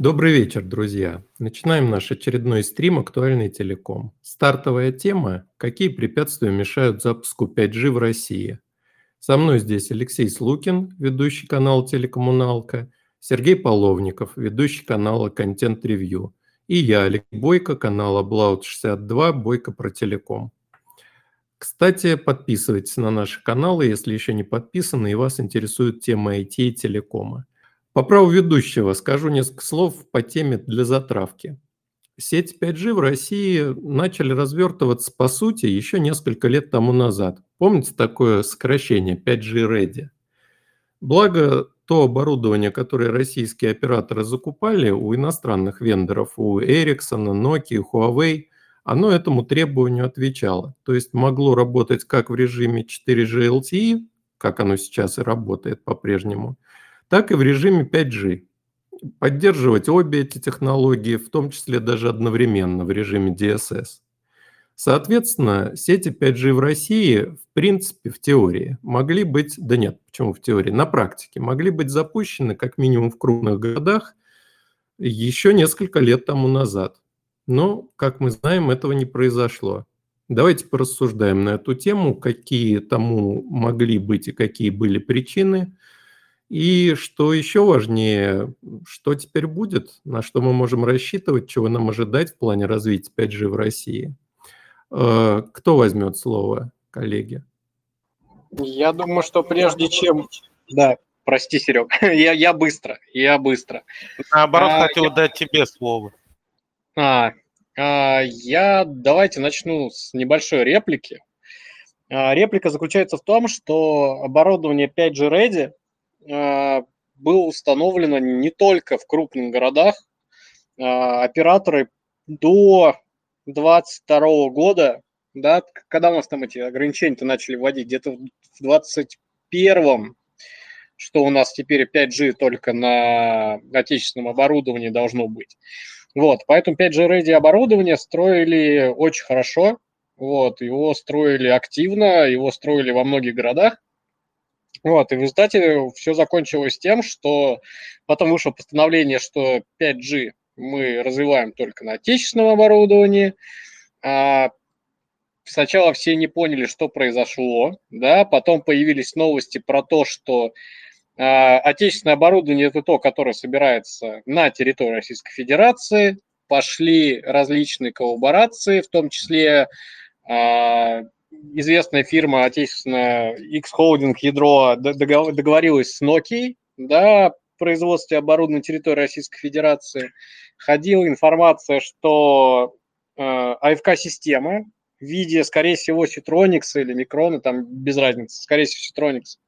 Добрый вечер, друзья. Начинаем наш очередной стрим «Актуальный телеком». Стартовая тема – какие препятствия мешают запуску 5G в России. Со мной здесь Алексей Слукин, ведущий канала «Телекоммуналка», Сергей Половников, ведущий канала «Контент Ревью», и я, Олег Бойко, канала Блаут62 «Бойко про телеком». Кстати, подписывайтесь на наши каналы, если еще не подписаны и вас интересует тема IT и телекома. По праву ведущего скажу несколько слов по теме для затравки. Сеть 5G в России начали развертываться, по сути, еще несколько лет тому назад. Помните такое сокращение 5G Ready? Благо, то оборудование, которое российские операторы закупали у иностранных вендоров, у Ericsson, Nokia, Huawei, оно этому требованию отвечало. То есть могло работать как в режиме 4G LTE, как оно сейчас и работает по-прежнему – так и в режиме 5G. Поддерживать обе эти технологии, в том числе даже одновременно в режиме DSS. Соответственно, сети 5G в России, в принципе, в теории, могли быть, да нет, почему в теории, на практике, могли быть запущены как минимум в крупных городах еще несколько лет тому назад. Но, как мы знаем, этого не произошло. Давайте порассуждаем на эту тему, какие тому могли быть и какие были причины – и что еще важнее, что теперь будет, на что мы можем рассчитывать, чего нам ожидать в плане развития 5G в России. Э, кто возьмет слово, коллеги? Я думаю, что прежде чем... Да, прости, Серег, я, я быстро, я быстро. Наоборот, а, хотел я... дать тебе слово. А, а, я давайте начну с небольшой реплики. А, реплика заключается в том, что оборудование 5G Ready было установлено не только в крупных городах. А, операторы до 2022 года, да, когда у нас там эти ограничения-то начали вводить, где-то в 2021 что у нас теперь 5G только на отечественном оборудовании должно быть. Вот, поэтому 5G Ready оборудование строили очень хорошо, вот, его строили активно, его строили во многих городах, вот, и в результате все закончилось тем, что потом вышло постановление, что 5G мы развиваем только на отечественном оборудовании. А сначала все не поняли, что произошло, да, потом появились новости про то, что а, отечественное оборудование это то, которое собирается на территории Российской Федерации, пошли различные коллаборации, в том числе а, известная фирма отечественная X-Holding Ядро договорилась с Nokia, да, производстве оборудования территории Российской Федерации. Ходила информация, что э, АФК-система в виде, скорее всего, Citronics или Микрона, там без разницы, скорее всего, Citronics,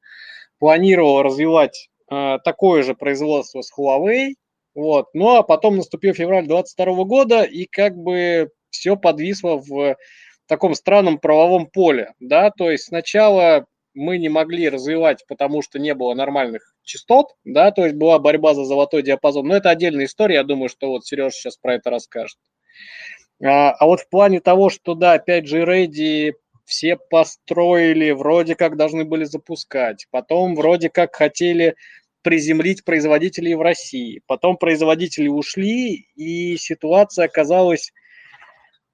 планировала развивать э, такое же производство с Huawei, вот. Ну а потом наступил февраль 2022 года, и как бы все подвисло в таком странном правовом поле, да, то есть сначала мы не могли развивать, потому что не было нормальных частот, да, то есть была борьба за золотой диапазон, но это отдельная история, я думаю, что вот Сережа сейчас про это расскажет. А, а вот в плане того, что, да, 5G Ready все построили, вроде как должны были запускать, потом вроде как хотели приземлить производителей в России, потом производители ушли, и ситуация оказалась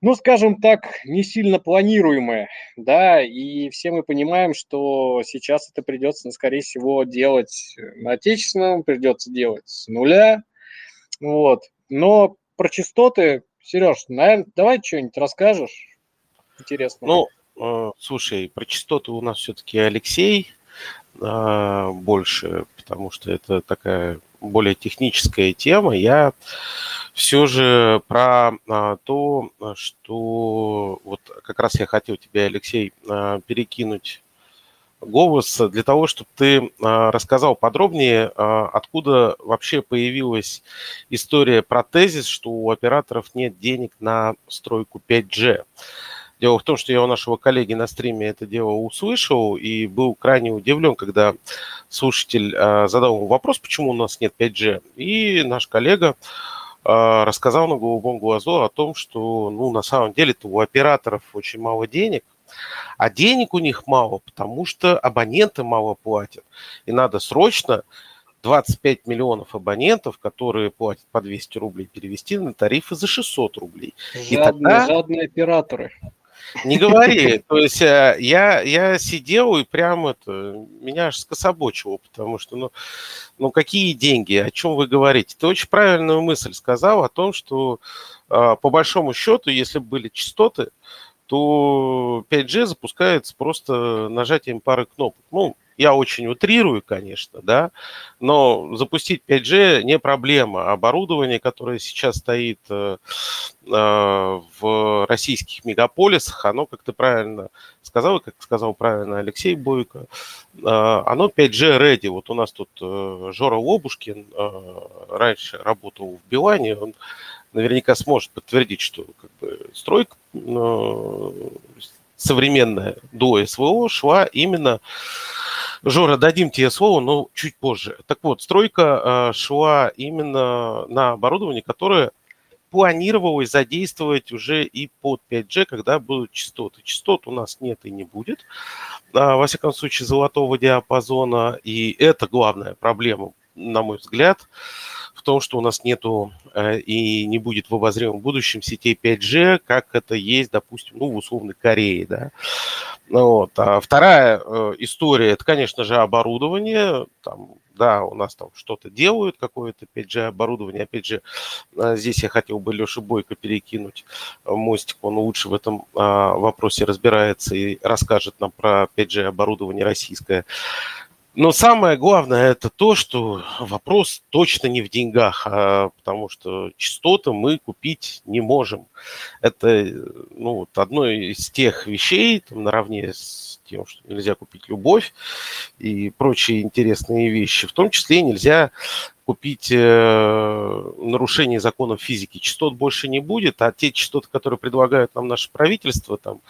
ну, скажем так, не сильно планируемое, да, и все мы понимаем, что сейчас это придется, скорее всего, делать на отечественном, придется делать с нуля, вот. Но про частоты, Сереж, наверное, давай что-нибудь расскажешь интересно. Ну, э, слушай, про частоты у нас все-таки Алексей э, больше, потому что это такая более техническая тема. Я все же про а, то, что вот как раз я хотел тебе, Алексей, а, перекинуть голос для того, чтобы ты а, рассказал подробнее, откуда вообще появилась история про тезис, что у операторов нет денег на стройку 5G. Дело в том, что я у нашего коллеги на стриме это дело услышал и был крайне удивлен, когда слушатель задал ему вопрос, почему у нас нет 5G. И наш коллега а, рассказал на голубом глазу о том, что, ну, на самом деле-то у операторов очень мало денег, а денег у них мало, потому что абоненты мало платят. И надо срочно 25 миллионов абонентов, которые платят по 200 рублей, перевести на тарифы за 600 рублей. Жадные, И тогда... жадные операторы. Не говори. То есть э, я, я сидел и прям это, меня аж скособочило, потому что, ну, ну, какие деньги, о чем вы говорите? Ты очень правильную мысль сказал о том, что э, по большому счету, если бы были частоты, то 5G запускается просто нажатием пары кнопок. Ну, я очень утрирую, конечно, да, но запустить 5G не проблема. Оборудование, которое сейчас стоит э, э, в российских мегаполисах, оно, как ты правильно сказал, как сказал правильно Алексей Бойко, э, оно 5G ready. Вот у нас тут Жора Лобушкин раньше работал в Билане, он наверняка сможет подтвердить, что как бы, стройка современная до СВО шла именно Жора, дадим тебе слово, но чуть позже. Так вот, стройка э, шла именно на оборудование, которое планировалось задействовать уже и под 5G, когда будут частоты. Частот у нас нет и не будет, а, во всяком случае, золотого диапазона, и это главная проблема, на мой взгляд том, что у нас нету э, и не будет в обозримом будущем сетей 5G, как это есть, допустим, ну, в условной Корее, да. Ну вот. А вторая э, история, это, конечно же, оборудование, там, да, у нас там что-то делают, какое-то 5G оборудование. Опять же, э, здесь я хотел бы Леше Бойко перекинуть мостик, он лучше в этом вопросе разбирается и расскажет нам про 5G оборудование российское. Но самое главное это то, что вопрос точно не в деньгах, а потому что частоты мы купить не можем. Это ну, вот одно из тех вещей, там, наравне с тем, что нельзя купить любовь и прочие интересные вещи. В том числе нельзя купить э, нарушение законов физики. Частот больше не будет, а те частоты, которые предлагают нам наше правительство, там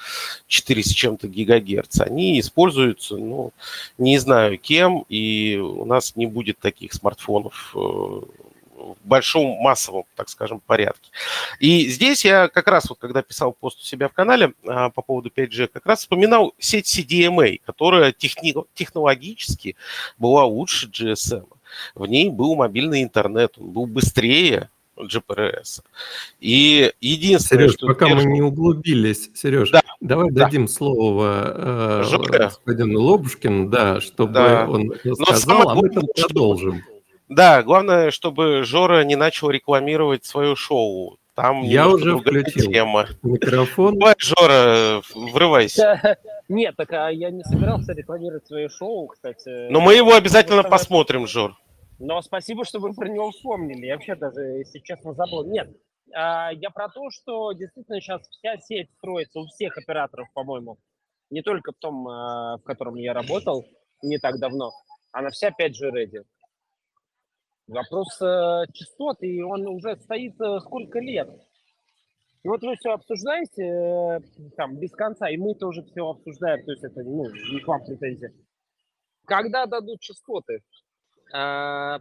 4 с чем-то гигагерц, они используются, ну, не знаю кем, и у нас не будет таких смартфонов э, в большом массовом, так скажем, порядке. И здесь я как раз вот, когда писал пост у себя в канале а, по поводу 5G, как раз вспоминал сеть CDMA, которая техни- технологически была лучше GSM в ней был мобильный интернет, он был быстрее GPRS. И единственное, Сереж, что... пока держит... мы не углубились, Сереж, да. давай да. дадим слово э, господину Лобушкину, да, чтобы да. он сказал, а мы там продолжим. Да, главное, чтобы Жора не начал рекламировать свое шоу. Там Я уже включил тема. микрофон. Давай, Жора, врывайся. Нет, так а я не собирался рекламировать свое шоу, кстати. Но мы его обязательно посмотрим, Жор. Но спасибо, что вы про него вспомнили. Я вообще даже, если честно, забыл. Нет, а, я про то, что действительно сейчас вся сеть строится у всех операторов, по-моему. Не только в том, а, в котором я работал не так давно. Она вся 5G ready. Вопрос э, частот, и он уже стоит э, сколько лет. Вот вы все обсуждаете э, там без конца, и мы тоже все обсуждаем, то есть это ну, не к вам претензия. Когда дадут частоты? А,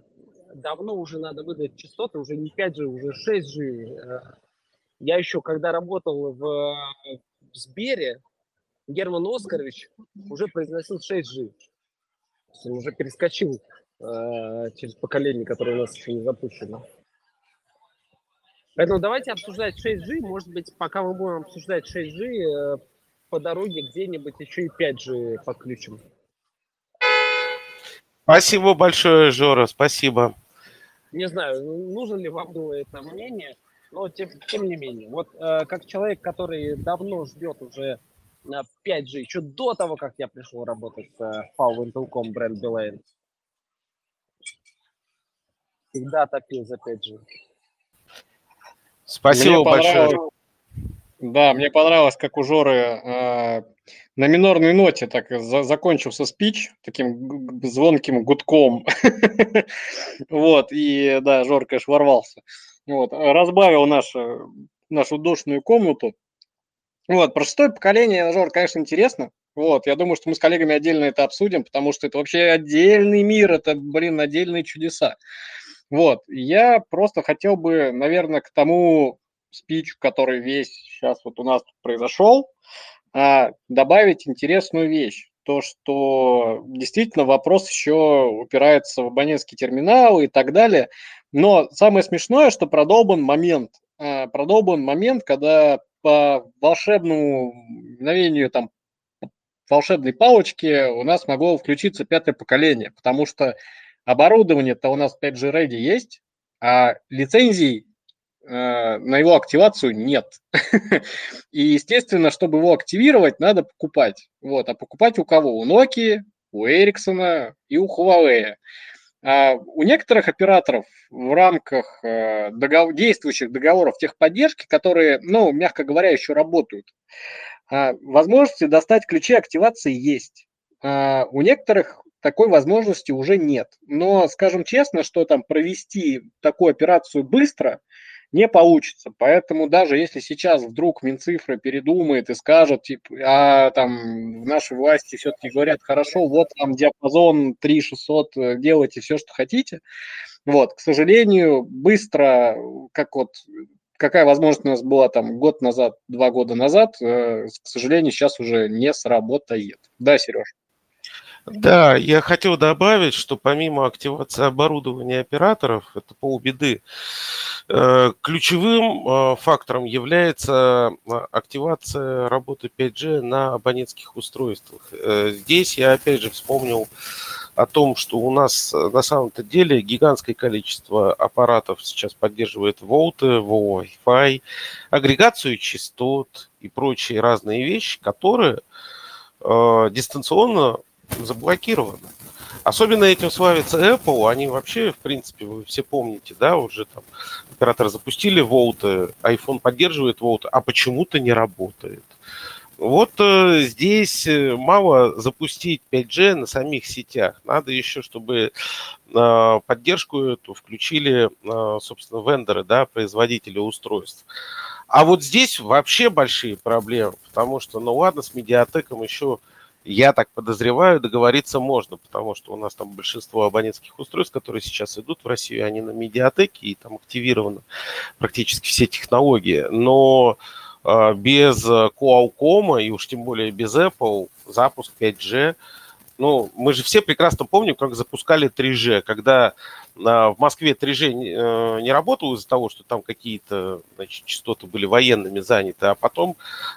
давно уже надо выдать частоты, уже не 5G, уже 6G. Я еще, когда работал в, в Сбере, Герман Оскарович уже произносил 6G. Он уже перескочил Э, через поколение, которое у нас еще не запущено. Поэтому давайте обсуждать 6G. Может быть, пока мы будем обсуждать 6G, э, по дороге где-нибудь еще и 5G подключим. Спасибо большое, Жора, спасибо. Не знаю, нужно ли вам было это мнение, но тем, тем не менее. Вот э, как человек, который давно ждет уже 5G, еще до того, как я пришел работать в э, FAW Intelcom бренд Beeline, всегда топил за 5G. Спасибо мне большое. Да, мне понравилось, как у Жоры э, на минорной ноте так за, закончился спич таким звонким гудком. Вот, и да, Жор, конечно, ворвался. Вот, разбавил нашу, нашу душную комнату. Вот, про шестое поколение, Жор, конечно, интересно. Вот, я думаю, что мы с коллегами отдельно это обсудим, потому что это вообще отдельный мир, это, блин, отдельные чудеса. Вот, я просто хотел бы, наверное, к тому спичу, который весь сейчас вот у нас тут произошел, а, добавить интересную вещь. то, что действительно вопрос еще упирается в абонентский терминал и так далее. Но самое смешное, что продолбан момент, а, продолбан момент, когда по волшебному мгновению там волшебной палочки у нас могло включиться пятое поколение, потому что оборудование-то у нас 5G Ready есть, а лицензий э, на его активацию нет. И, естественно, чтобы его активировать, надо покупать. Вот. А покупать у кого? У Nokia, у Ericsson и у Huawei. А у некоторых операторов в рамках э, договор, действующих договоров техподдержки, которые, ну, мягко говоря, еще работают, а, возможности достать ключи активации есть. А, у некоторых такой возможности уже нет. Но скажем честно, что там провести такую операцию быстро – не получится. Поэтому даже если сейчас вдруг Минцифра передумает и скажет, типа, а там в нашей власти все-таки говорят, хорошо, вот вам диапазон 3600, э, делайте все, что хотите. Вот, к сожалению, быстро, как вот какая возможность у нас была там год назад, два года назад, э, к сожалению, сейчас уже не сработает. Да, Сереж? Да, я хотел добавить, что помимо активации оборудования операторов, это полбеды, э, ключевым э, фактором является э, активация работы 5G на абонентских устройствах. Здесь я опять же вспомнил о том, что у нас на самом-то деле гигантское количество аппаратов сейчас поддерживает VoLTE, Wi-Fi, агрегацию частот и прочие разные вещи, которые дистанционно заблокировано. Особенно этим славится Apple. Они вообще, в принципе, вы все помните, да, уже там операторы запустили Volt, iPhone поддерживает Volt, а почему-то не работает. Вот э, здесь э, мало запустить 5G на самих сетях. Надо еще, чтобы э, поддержку эту включили, э, собственно, вендоры, да, производители устройств. А вот здесь вообще большие проблемы, потому что, ну ладно, с медиатеком еще я так подозреваю, договориться можно, потому что у нас там большинство абонентских устройств, которые сейчас идут в Россию, они на медиатеке, и там активированы практически все технологии. Но э, без Qualcomm и уж тем более без Apple запуск 5G ну, мы же все прекрасно помним, как запускали 3G, когда в Москве 3G э, не работал из-за того, что там какие-то значит, частоты были военными заняты, а потом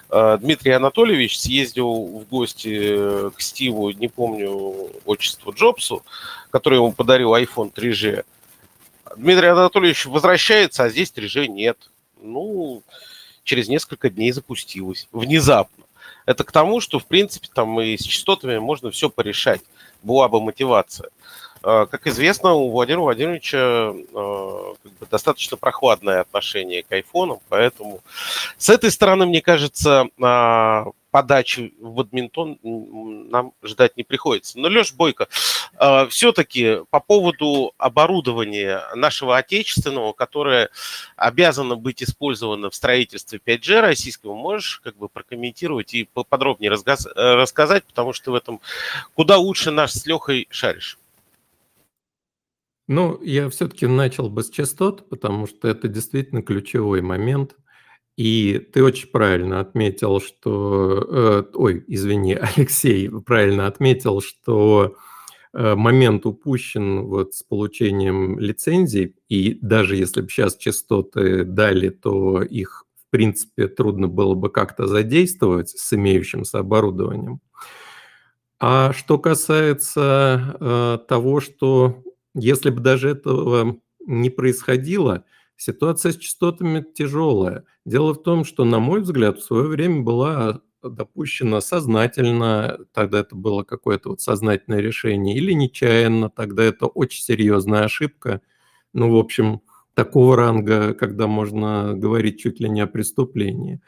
э, Дмитрий Анатольевич съездил в гости э, к Стиву, не помню отчество Джобсу, который ему подарил iPhone 3G. Дмитрий Анатольевич возвращается, а здесь 3G нет. Ну, через несколько дней запустилось. Внезапно. Это к тому, что, в принципе, там и с частотами можно все порешать. Была бы мотивация. А, как известно, у Владимира Владимировича а, как бы, достаточно прохладное отношение к айфонам, поэтому с этой стороны, мне кажется, а, подачи в бадминтон нам ждать не приходится. Но, Леш Бойко, все-таки по поводу оборудования нашего отечественного, которое обязано быть использовано в строительстве 5G российского, можешь как бы прокомментировать и поподробнее рассказать, потому что в этом куда лучше наш с Лехой шаришь. Ну, я все-таки начал бы с частот, потому что это действительно ключевой момент. И ты очень правильно отметил, что... Э, ой, извини, Алексей правильно отметил, что э, момент упущен вот с получением лицензий, и даже если бы сейчас частоты дали, то их, в принципе, трудно было бы как-то задействовать с имеющимся оборудованием. А что касается э, того, что если бы даже этого не происходило, ситуация с частотами тяжелая. Дело в том, что, на мой взгляд, в свое время была допущена сознательно, тогда это было какое-то вот сознательное решение, или нечаянно, тогда это очень серьезная ошибка. Ну, в общем, такого ранга, когда можно говорить чуть ли не о преступлении.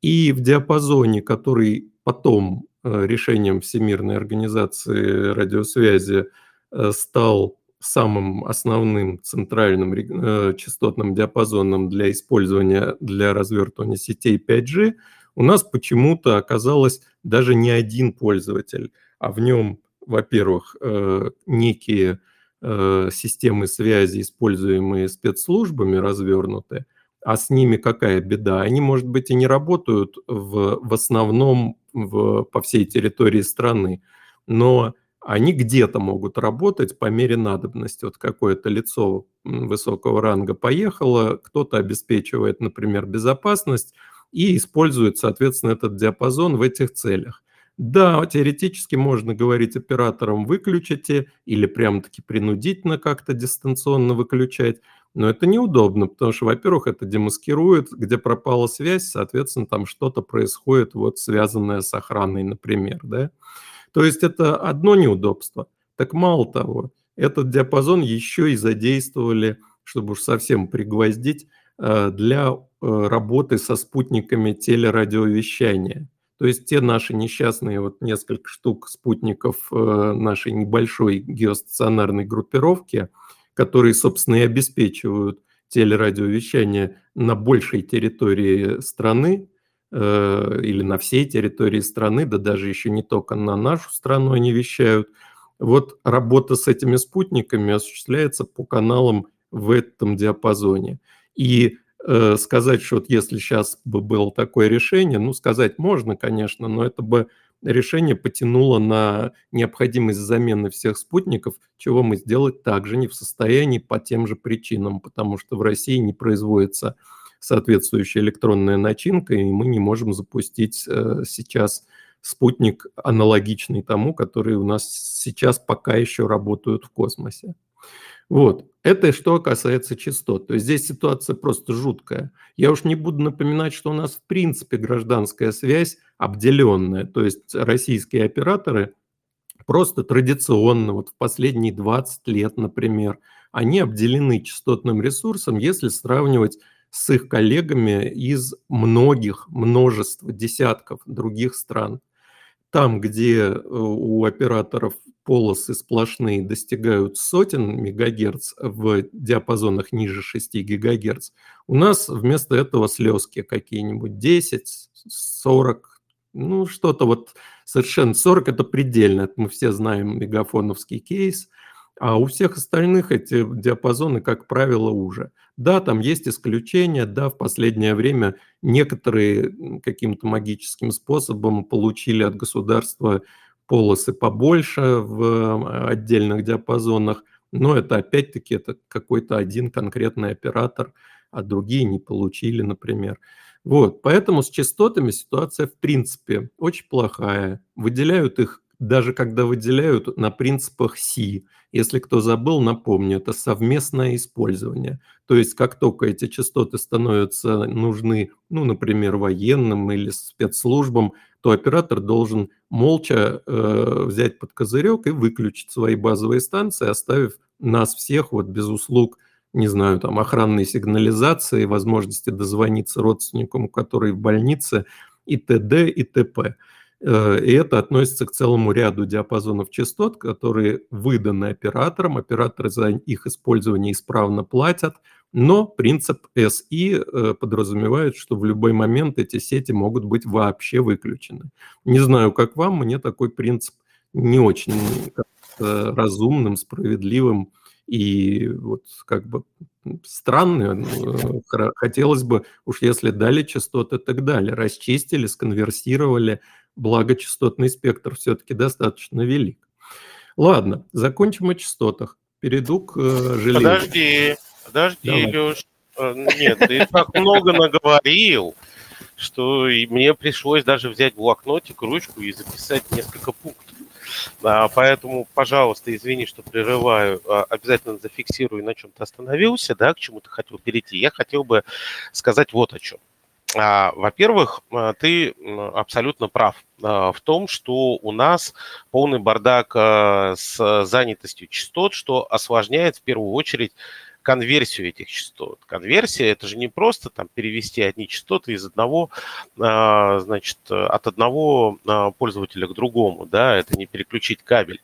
И в диапазоне, который потом э, решением Всемирной организации радиосвязи э, стал самым основным центральным э, частотным диапазоном для использования для развертывания сетей 5G, у нас почему-то оказалось даже не один пользователь, а в нем, во-первых, э, некие э, системы связи, используемые спецслужбами, развернутые, а с ними какая беда? Они, может быть, и не работают в, в основном в, по всей территории страны, но они где-то могут работать по мере надобности. Вот какое-то лицо высокого ранга поехало, кто-то обеспечивает, например, безопасность и использует, соответственно, этот диапазон в этих целях. Да, теоретически можно говорить операторам выключите или прям-таки принудительно как-то дистанционно выключать, но это неудобно, потому что, во-первых, это демаскирует, где пропала связь, соответственно, там что-то происходит, вот связанное с охраной, например, да. То есть это одно неудобство. Так мало того, этот диапазон еще и задействовали, чтобы уж совсем пригвоздить, э, для э, работы со спутниками телерадиовещания. То есть те наши несчастные вот несколько штук спутников э, нашей небольшой геостационарной группировки, которые, собственно, и обеспечивают телерадиовещание на большей территории страны, Э, или на всей территории страны, да даже еще не только на нашу страну они вещают. Вот работа с этими спутниками осуществляется по каналам в этом диапазоне. И э, сказать, что вот если сейчас бы было такое решение, ну, сказать можно, конечно, но это бы решение потянуло на необходимость замены всех спутников, чего мы сделать также не в состоянии по тем же причинам, потому что в России не производится соответствующая электронная начинка, и мы не можем запустить э, сейчас спутник аналогичный тому, который у нас сейчас пока еще работают в космосе. Вот. Это что касается частот. То есть здесь ситуация просто жуткая. Я уж не буду напоминать, что у нас в принципе гражданская связь обделенная. То есть российские операторы просто традиционно, вот в последние 20 лет, например, они обделены частотным ресурсом, если сравнивать с их коллегами из многих, множества, десятков других стран. Там, где э, у операторов полосы сплошные достигают сотен мегагерц в диапазонах ниже 6 гигагерц, у нас вместо этого слезки какие-нибудь 10, 40, ну что-то вот совершенно 40 это предельно, это мы все знаем мегафоновский кейс – а у всех остальных эти диапазоны, как правило, уже. Да, там есть исключения, да, в последнее время некоторые каким-то магическим способом получили от государства полосы побольше в а, отдельных диапазонах, но это опять-таки это какой-то один конкретный оператор, а другие не получили, например. Вот, поэтому с частотами ситуация в принципе очень плохая. Выделяют их даже когда выделяют на принципах Си. Если кто забыл, напомню, это совместное использование. То есть как только эти частоты становятся нужны, ну, например, военным или спецслужбам, то оператор должен молча э, взять под козырек и выключить свои базовые станции, оставив нас всех вот без услуг, не знаю, там охранной сигнализации, возможности дозвониться родственникам, которые в больнице, и т.д. и т.п. Э, и это относится к целому ряду диапазонов частот, которые выданы операторам. Операторы за их использование исправно платят, но принцип SI э, подразумевает, что в любой момент эти сети могут быть вообще выключены. Не знаю, как вам, мне такой принцип не очень разумным, справедливым и вот как бы странный. Э, хотелось бы, уж если дали частоты, так далее. Расчистили, сконверсировали, благо частотный спектр все-таки достаточно велик. Ладно, закончим о частотах. Перейду к э, железу. Подожди, подожди, Давай. Леш. Э, нет, ты так много наговорил, что мне пришлось даже взять блокнотик, ручку и записать несколько пунктов. А, поэтому, пожалуйста, извини, что прерываю, а, обязательно зафиксирую, на чем ты остановился, да, к чему ты хотел перейти. Я хотел бы сказать вот о чем. А, во-первых, а, ты абсолютно прав а, в том, что у нас полный бардак с занятостью частот, что осложняет в первую очередь конверсию этих частот. Конверсия это же не просто там перевести одни частоты из одного, а, значит, от одного а, пользователя к другому, да, это не переключить кабель.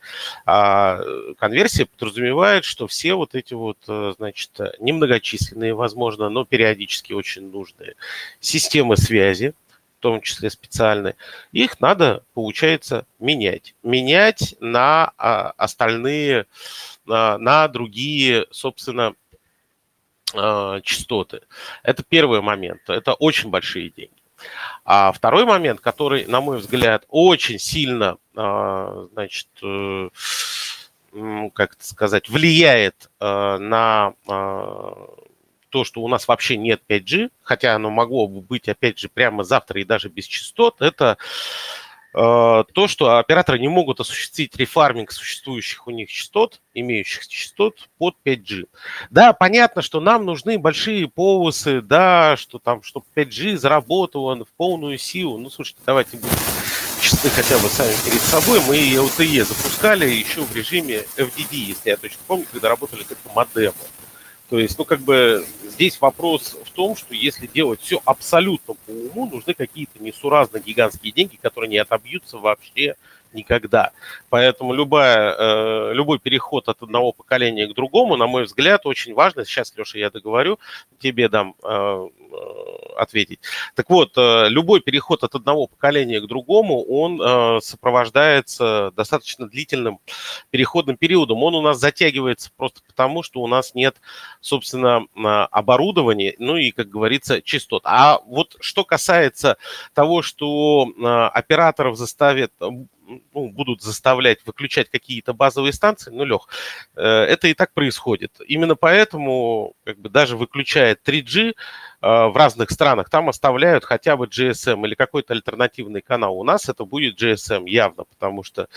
А конверсия подразумевает, что все вот эти вот, э, значит, немногочисленные, возможно, но периодически очень нужные системы связи, в том числе специальные, их надо, получается, менять. Менять на а, остальные, на другие, собственно, э, частоты. Это первый момент. Это очень большие деньги. А второй момент, который, на мой взгляд, очень сильно, а, значит, э, как это сказать, влияет э, на то, что у нас вообще нет 5G, хотя оно могло бы быть, опять же, прямо завтра и даже без частот, это Э, то, что операторы не могут осуществить рефарминг существующих у них частот, имеющих частот под 5G. Да, понятно, что нам нужны большие полосы, да, что там, чтобы 5G заработал в полную силу. Ну, слушайте, давайте будем честны хотя бы сами перед собой. Мы LTE запускали еще в режиме FDD, если я точно помню, когда работали только модемы. То есть, ну, как бы здесь вопрос в том, что если делать все абсолютно по уму, нужны какие-то несуразно гигантские деньги, которые не отобьются вообще никогда. Поэтому любая, э, любой переход от одного поколения к другому, на мой взгляд, очень важно. Сейчас, Леша, я договорю, тебе дам э, ответить. Так вот, любой переход от одного поколения к другому, он сопровождается достаточно длительным переходным периодом. Он у нас затягивается просто потому, что у нас нет, собственно, оборудования, ну и, как говорится, частот. А вот что касается того, что операторов заставят ну, будут заставлять выключать какие-то базовые станции, ну, Лех, э, это и так происходит. Именно поэтому, как бы даже выключая 3G, э, в разных странах там оставляют хотя бы GSM или какой-то альтернативный канал. У нас это будет GSM явно, потому что,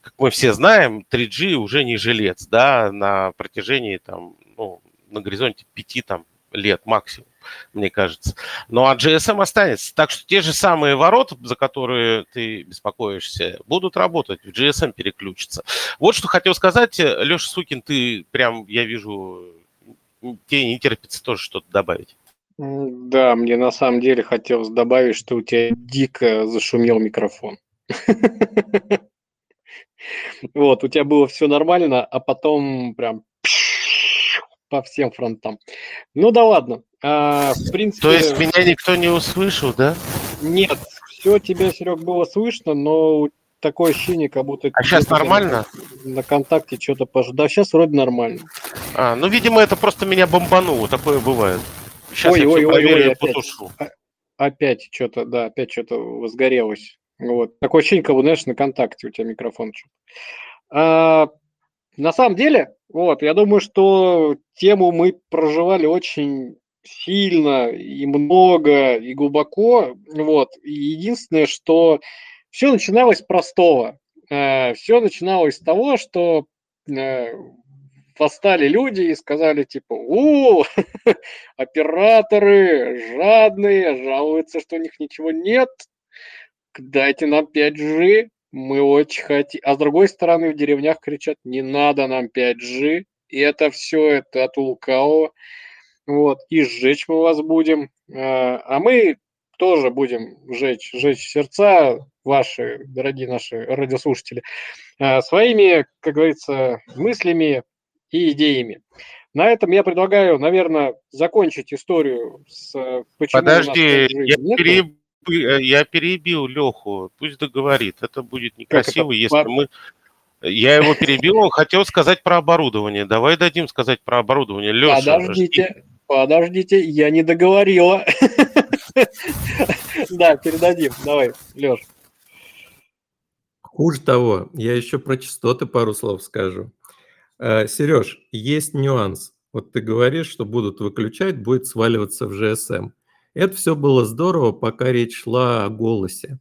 как мы все знаем, 3G уже не жилец, да, на протяжении там, ну, на горизонте 5 там, лет максимум мне кажется. Ну а GSM останется. Так что те же самые ворота, за которые ты беспокоишься, будут работать, в GSM переключатся. Вот что хотел сказать. Леша Сукин, ты прям, я вижу, тебе не терпится тоже что-то добавить. Да, мне на самом деле хотелось добавить, что у тебя дико зашумел микрофон. Вот, у тебя было все нормально, а потом прям по всем фронтам. Ну да ладно. А, в принципе... То есть меня никто не услышал, да? Нет, все тебе, Серег, было слышно, но такое ощущение, как будто... А сейчас нормально? На, на контакте что-то пожалуйста. Да, сейчас вроде нормально. А, ну, видимо, это просто меня бомбануло, такое бывает. Сейчас ой, я ой, ой, ой, опять, а, опять что-то, да, опять что-то возгорелось. Вот. Такое ощущение, как бы, знаешь, на контакте у тебя микрофон. А, на самом деле, вот, я думаю, что тему мы проживали очень сильно и много и глубоко. Вот. И единственное, что все начиналось с простого. Э, все начиналось с того, что э, восстали люди и сказали типа, у, операторы жадные, жалуются, что у них ничего нет, дайте нам 5G, мы очень хотим. А с другой стороны в деревнях кричат, не надо нам 5G, и это все, это от лукавого. Вот, и сжечь мы вас будем. А, а мы тоже будем сжечь, сжечь сердца ваши, дорогие наши радиослушатели, а, своими, как говорится, мыслями и идеями. На этом я предлагаю, наверное, закончить историю с почему Подожди, я, переб... я перебил Леху, пусть договорит. Это будет некрасиво, это? если мы я его перебил, он хотел сказать про оборудование. Давай дадим сказать про оборудование. Леша, подождите, подождите, я не договорила. Да, передадим. Давай, Леш. Хуже того, я еще про частоты пару слов скажу. Э, Сереж, есть нюанс. Вот ты говоришь, что будут выключать, будет сваливаться в GSM. Это все было здорово, пока речь шла о голосе.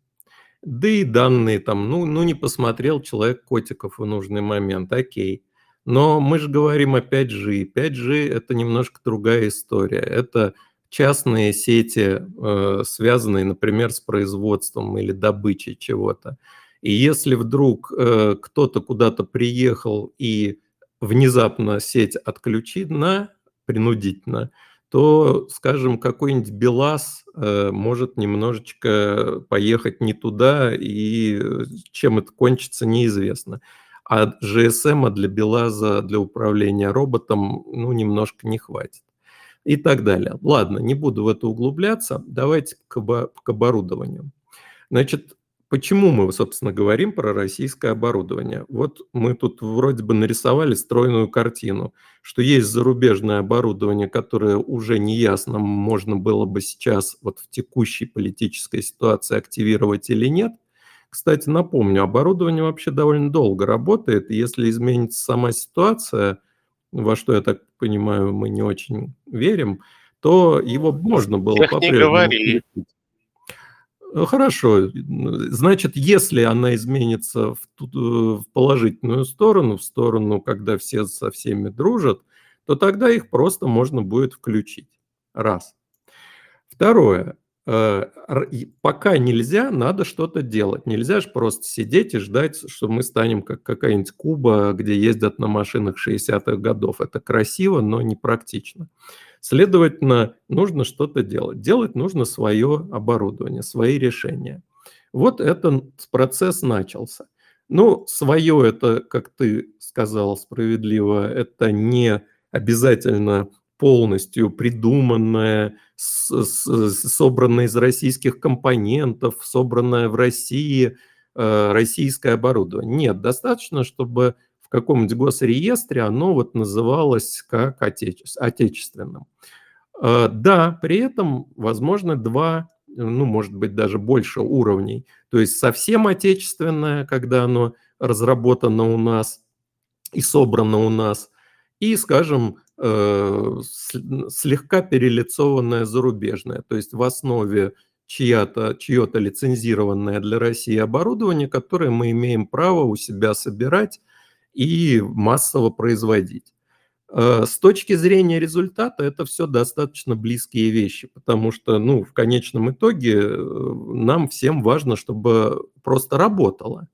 Да и данные там, ну, ну не посмотрел человек котиков в нужный момент, окей. Но мы же говорим о 5G. 5G – это немножко другая история. Это частные сети, э, связанные, например, с производством или добычей чего-то. И если вдруг э, кто-то куда-то приехал и внезапно сеть отключена принудительно, то, скажем, какой-нибудь БелАЗ э, может немножечко поехать не туда, и э, чем это кончится, неизвестно. А GSM для БелАЗа, для управления роботом, ну, немножко не хватит. И так далее. Ладно, не буду в это углубляться. Давайте к, к оборудованию. Значит, почему мы, собственно, говорим про российское оборудование? Вот мы тут вроде бы нарисовали стройную картину, что есть зарубежное оборудование, которое уже неясно, можно было бы сейчас вот в текущей политической ситуации активировать или нет. Кстати, напомню, оборудование вообще довольно долго работает, и если изменится сама ситуация, во что, я так понимаю, мы не очень верим, то его можно было по-прежнему хорошо. Значит, если она изменится в, э, в положительную сторону, в сторону, когда все со всеми дружат, то тогда их просто можно будет включить. Раз. Второе. Э, пока нельзя, надо что-то делать. Нельзя же просто сидеть и ждать, что мы станем как какая-нибудь Куба, где ездят на машинах 60-х годов. Это красиво, но не практично. Следовательно, нужно что-то делать. Делать нужно свое оборудование, свои решения. Вот этот процесс начался. Ну, свое это, как ты сказал справедливо, это не обязательно полностью придуманное, собранное из российских компонентов, собранное в России э, российское оборудование. Нет, достаточно, чтобы в каком-нибудь госреестре оно вот называлось как отечественным. Э, да, при этом возможно два, ну, может быть, даже больше уровней. То есть совсем отечественное, когда оно разработано у нас и собрано у нас, и, скажем, э, слегка перелицованное зарубежное, то есть в основе чье-то лицензированное для России оборудование, которое мы имеем право у себя собирать и массово производить. Э, с точки зрения результата это все достаточно близкие вещи, потому что, ну, в конечном итоге э, нам всем важно, чтобы просто работало.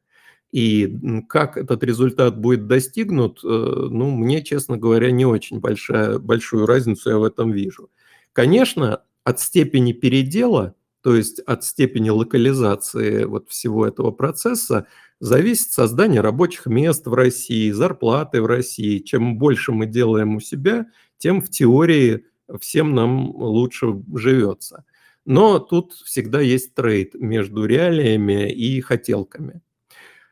И как этот результат будет достигнут, э, ну, мне, честно говоря, не очень большая, большую разницу я в этом вижу. Конечно, от степени передела, то есть от степени локализации вот всего этого процесса, зависит создание рабочих мест в России, зарплаты в России. Чем больше мы делаем у себя, тем в теории всем нам лучше живется. Но тут всегда есть трейд между реалиями и хотелками.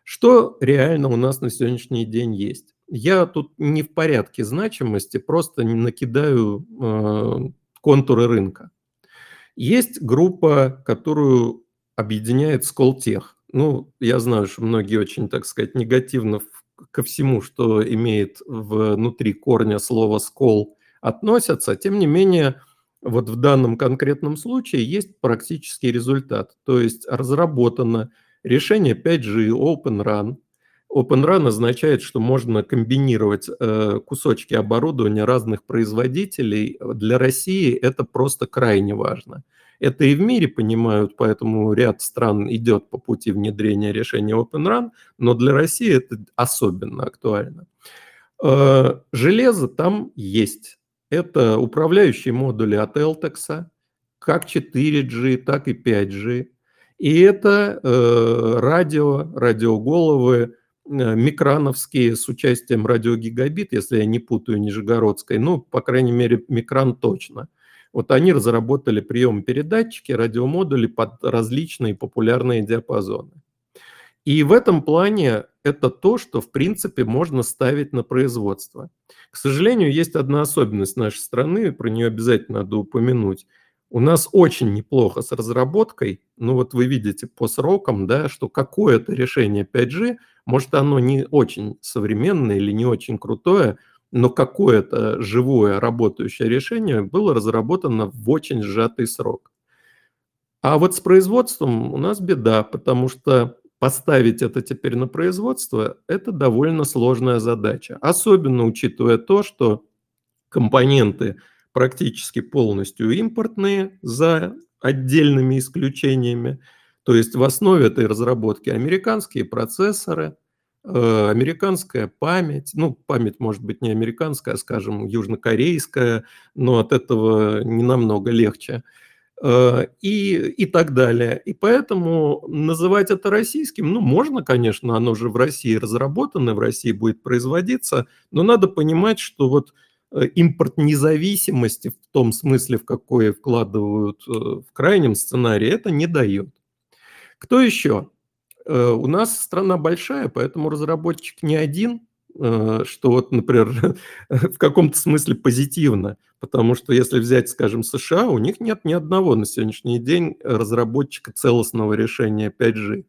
Что реально у нас на сегодняшний день есть? Я тут не в порядке значимости, просто накидаю э, контуры рынка. Есть группа, которую объединяет Сколтех. Ну, я знаю, что многие очень, так сказать, негативно ко всему, что имеет внутри корня слово «скол», относятся. Тем не менее, вот в данном конкретном случае есть практический результат. То есть разработано решение 5G Open Run. Open Run означает, что можно комбинировать э, кусочки оборудования разных производителей. Для России это просто крайне важно. Это и в мире понимают, поэтому ряд стран идет по пути внедрения решения Open Run, но для России это особенно актуально. Э, железо там есть. Это управляющие модули от Eltex, как 4G, так и 5G. И это э, радио, радиоголовы, э, микрановские с участием радиогигабит, если я не путаю Нижегородской, ну, по крайней мере, микран точно – вот они разработали прием-передатчики, радиомодули под различные популярные диапазоны. И в этом плане это то, что, в принципе, можно ставить на производство. К сожалению, есть одна особенность нашей страны, про нее обязательно надо упомянуть. У нас очень неплохо с разработкой, ну вот вы видите по срокам, да, что какое-то решение 5G, может оно не очень современное или не очень крутое, но какое-то живое работающее решение было разработано в очень сжатый срок. А вот с производством у нас беда, потому что поставить это теперь на производство – это довольно сложная задача. Особенно учитывая то, что компоненты практически полностью импортные за отдельными исключениями. То есть в основе этой разработки американские процессоры, американская память, ну, память может быть не американская, а, скажем, южнокорейская, но от этого не намного легче, э, и, и так далее. И поэтому называть это российским, ну, можно, конечно, оно же в России разработано, в России будет производиться, но надо понимать, что вот э, импорт независимости в том смысле, в какой вкладывают в крайнем сценарии, это не дает. Кто еще? Э, у нас страна большая, поэтому разработчик не один, э, что вот, например, в каком-то смысле позитивно, потому что если взять, скажем, США, у них нет ни одного на сегодняшний день разработчика целостного решения 5G.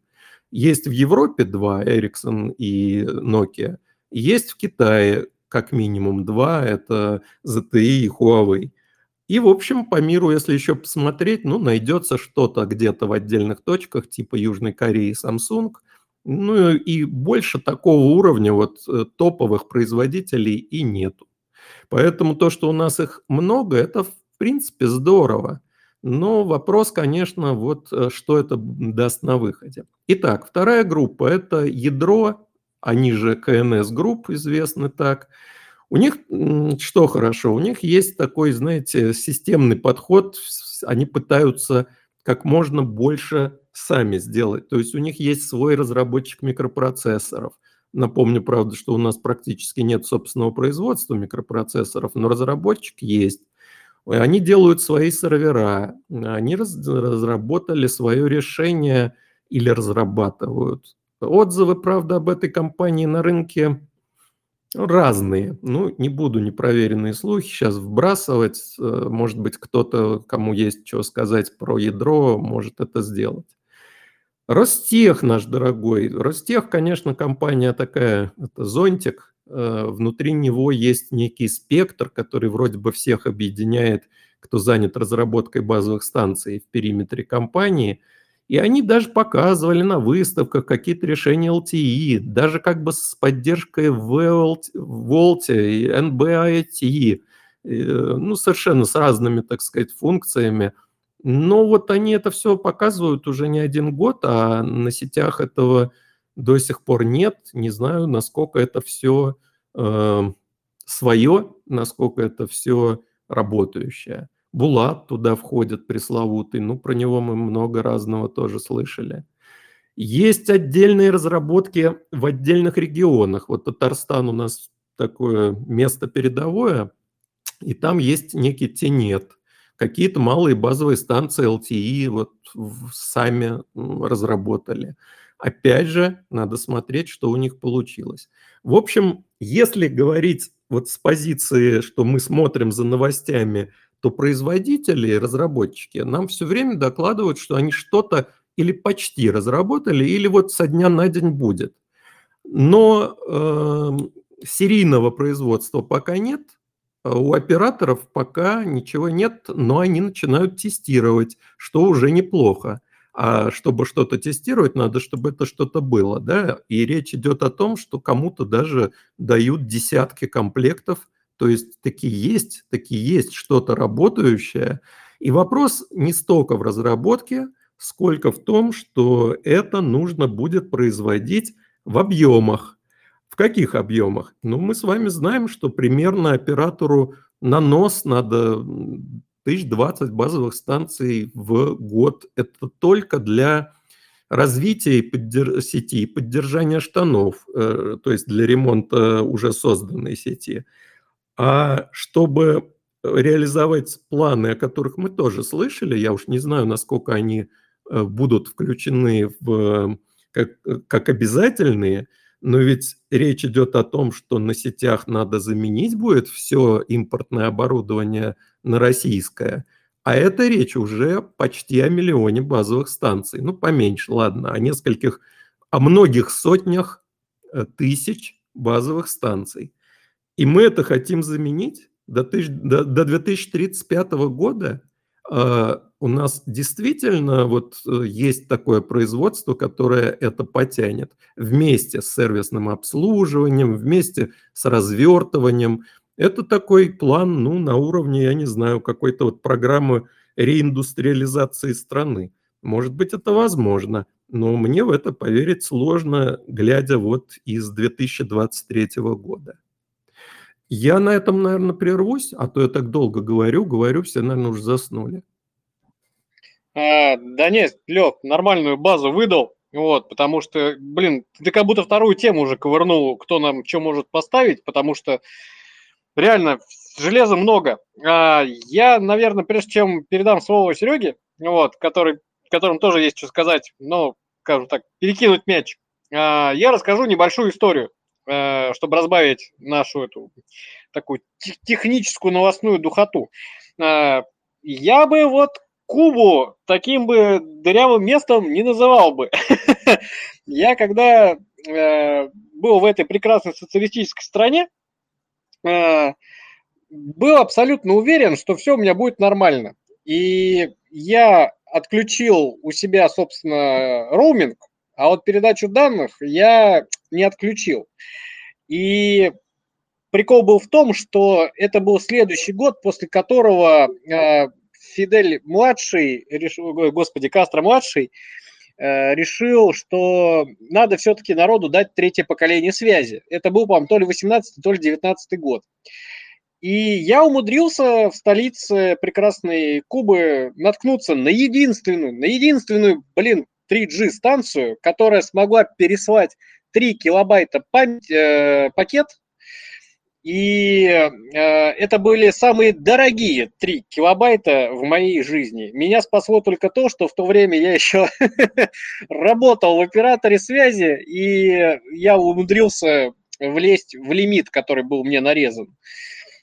Есть в Европе два, Ericsson и Nokia, есть в Китае как минимум два, это ZTE и Huawei. И, в общем, по миру, если еще посмотреть, ну, найдется что-то где-то в отдельных точках, типа Южной Кореи Samsung. Ну, и больше такого уровня вот э, топовых производителей и нету. Поэтому то, что у нас их много, это, в принципе, здорово. Но вопрос, конечно, вот э, что это даст на выходе. Итак, вторая группа – это ядро, они же КНС групп, известны так – у них что хорошо? У них есть такой, знаете, системный подход. Они пытаются как можно больше сами сделать. То есть у них есть свой разработчик микропроцессоров. Напомню, правда, что у нас практически нет собственного производства микропроцессоров, но разработчик есть. Они делают свои сервера, они разработали свое решение или разрабатывают. Отзывы, правда, об этой компании на рынке Разные. Ну, не буду непроверенные слухи сейчас вбрасывать. Э, может быть, кто-то, кому есть что сказать про ядро, может это сделать. Ростех наш дорогой. Ростех, конечно, компания такая, это зонтик. Э, внутри него есть некий спектр, который вроде бы всех объединяет, кто занят разработкой базовых станций в периметре компании – и они даже показывали на выставках какие-то решения LTE, даже как бы с поддержкой VoLTE и NB-IoT, э, ну, совершенно с разными, так сказать, функциями. Но вот они это все показывают уже не один год, а на сетях этого до сих пор нет. Не знаю, насколько это все э, свое, насколько это все работающее. Булат туда входит пресловутый, ну, про него мы много разного тоже слышали. Есть отдельные разработки в отдельных регионах. Вот Татарстан у нас такое место передовое, и там есть некий тенет. Какие-то малые базовые станции LTE вот сами разработали. Опять же, надо смотреть, что у них получилось. В общем, если говорить вот с позиции, что мы смотрим за новостями то производители, разработчики нам все время докладывают, что они что-то или почти разработали, или вот со дня на день будет. Но э, серийного производства пока нет, а у операторов пока ничего нет, но они начинают тестировать, что уже неплохо. А чтобы что-то тестировать, надо, чтобы это что-то было, да. И речь идет о том, что кому-то даже дают десятки комплектов то есть такие есть, такие есть что-то работающее. И вопрос не столько в разработке, сколько в том, что это нужно будет производить в объемах. В каких объемах? Ну, мы с вами знаем, что примерно оператору на нос надо 1020 базовых станций в год. Это только для развития сети, поддержания штанов, э, то есть для ремонта уже созданной сети. А чтобы реализовать планы, о которых мы тоже слышали, я уж не знаю, насколько они э, будут включены в, как, как обязательные, но ведь речь идет о том, что на сетях надо заменить будет все импортное оборудование на российское. А это речь уже почти о миллионе базовых станций. Ну, поменьше, ладно, о нескольких, о многих сотнях э, тысяч базовых станций. И мы это хотим заменить до, тысяч, до, до 2035 года. Uh, у нас действительно вот uh, есть такое производство, которое это потянет вместе с сервисным обслуживанием, вместе с развертыванием. Это такой план, ну, на уровне, я не знаю, какой-то вот программы реиндустриализации страны. Может быть, это возможно, но мне в это поверить сложно, глядя вот из 2023 года. Я на этом, наверное, прервусь, а то я так долго говорю, говорю, все, наверное, уже заснули. А, да нет, Лев, нормальную базу выдал, вот, потому что, блин, ты как будто вторую тему уже ковырнул, кто нам что может поставить, потому что реально железа много. А, я, наверное, прежде чем передам слово Сереге, вот, который, которым тоже есть что сказать, но скажем так, перекинуть мяч, я расскажу небольшую историю, чтобы разбавить нашу эту такую техническую новостную духоту. Я бы вот Кубу таким бы дырявым местом не называл бы. Я когда э, был в этой прекрасной социалистической стране, э, был абсолютно уверен, что все у меня будет нормально. И я отключил у себя, собственно, роуминг, а вот передачу данных я не отключил. И прикол был в том, что это был следующий год, после которого э, Фидель младший, решил, господи, Кастро младший, э, решил, что надо все-таки народу дать третье поколение связи. Это был, по-моему, то ли 18 то ли 19 год. И я умудрился в столице прекрасной Кубы наткнуться на единственную, на единственную, блин, 3G-станцию, которая смогла переслать 3 килобайта память, э, пакет и э, это были самые дорогие 3 килобайта в моей жизни. Меня спасло только то, что в то время я еще работал в операторе связи, и я умудрился влезть в лимит, который был мне нарезан.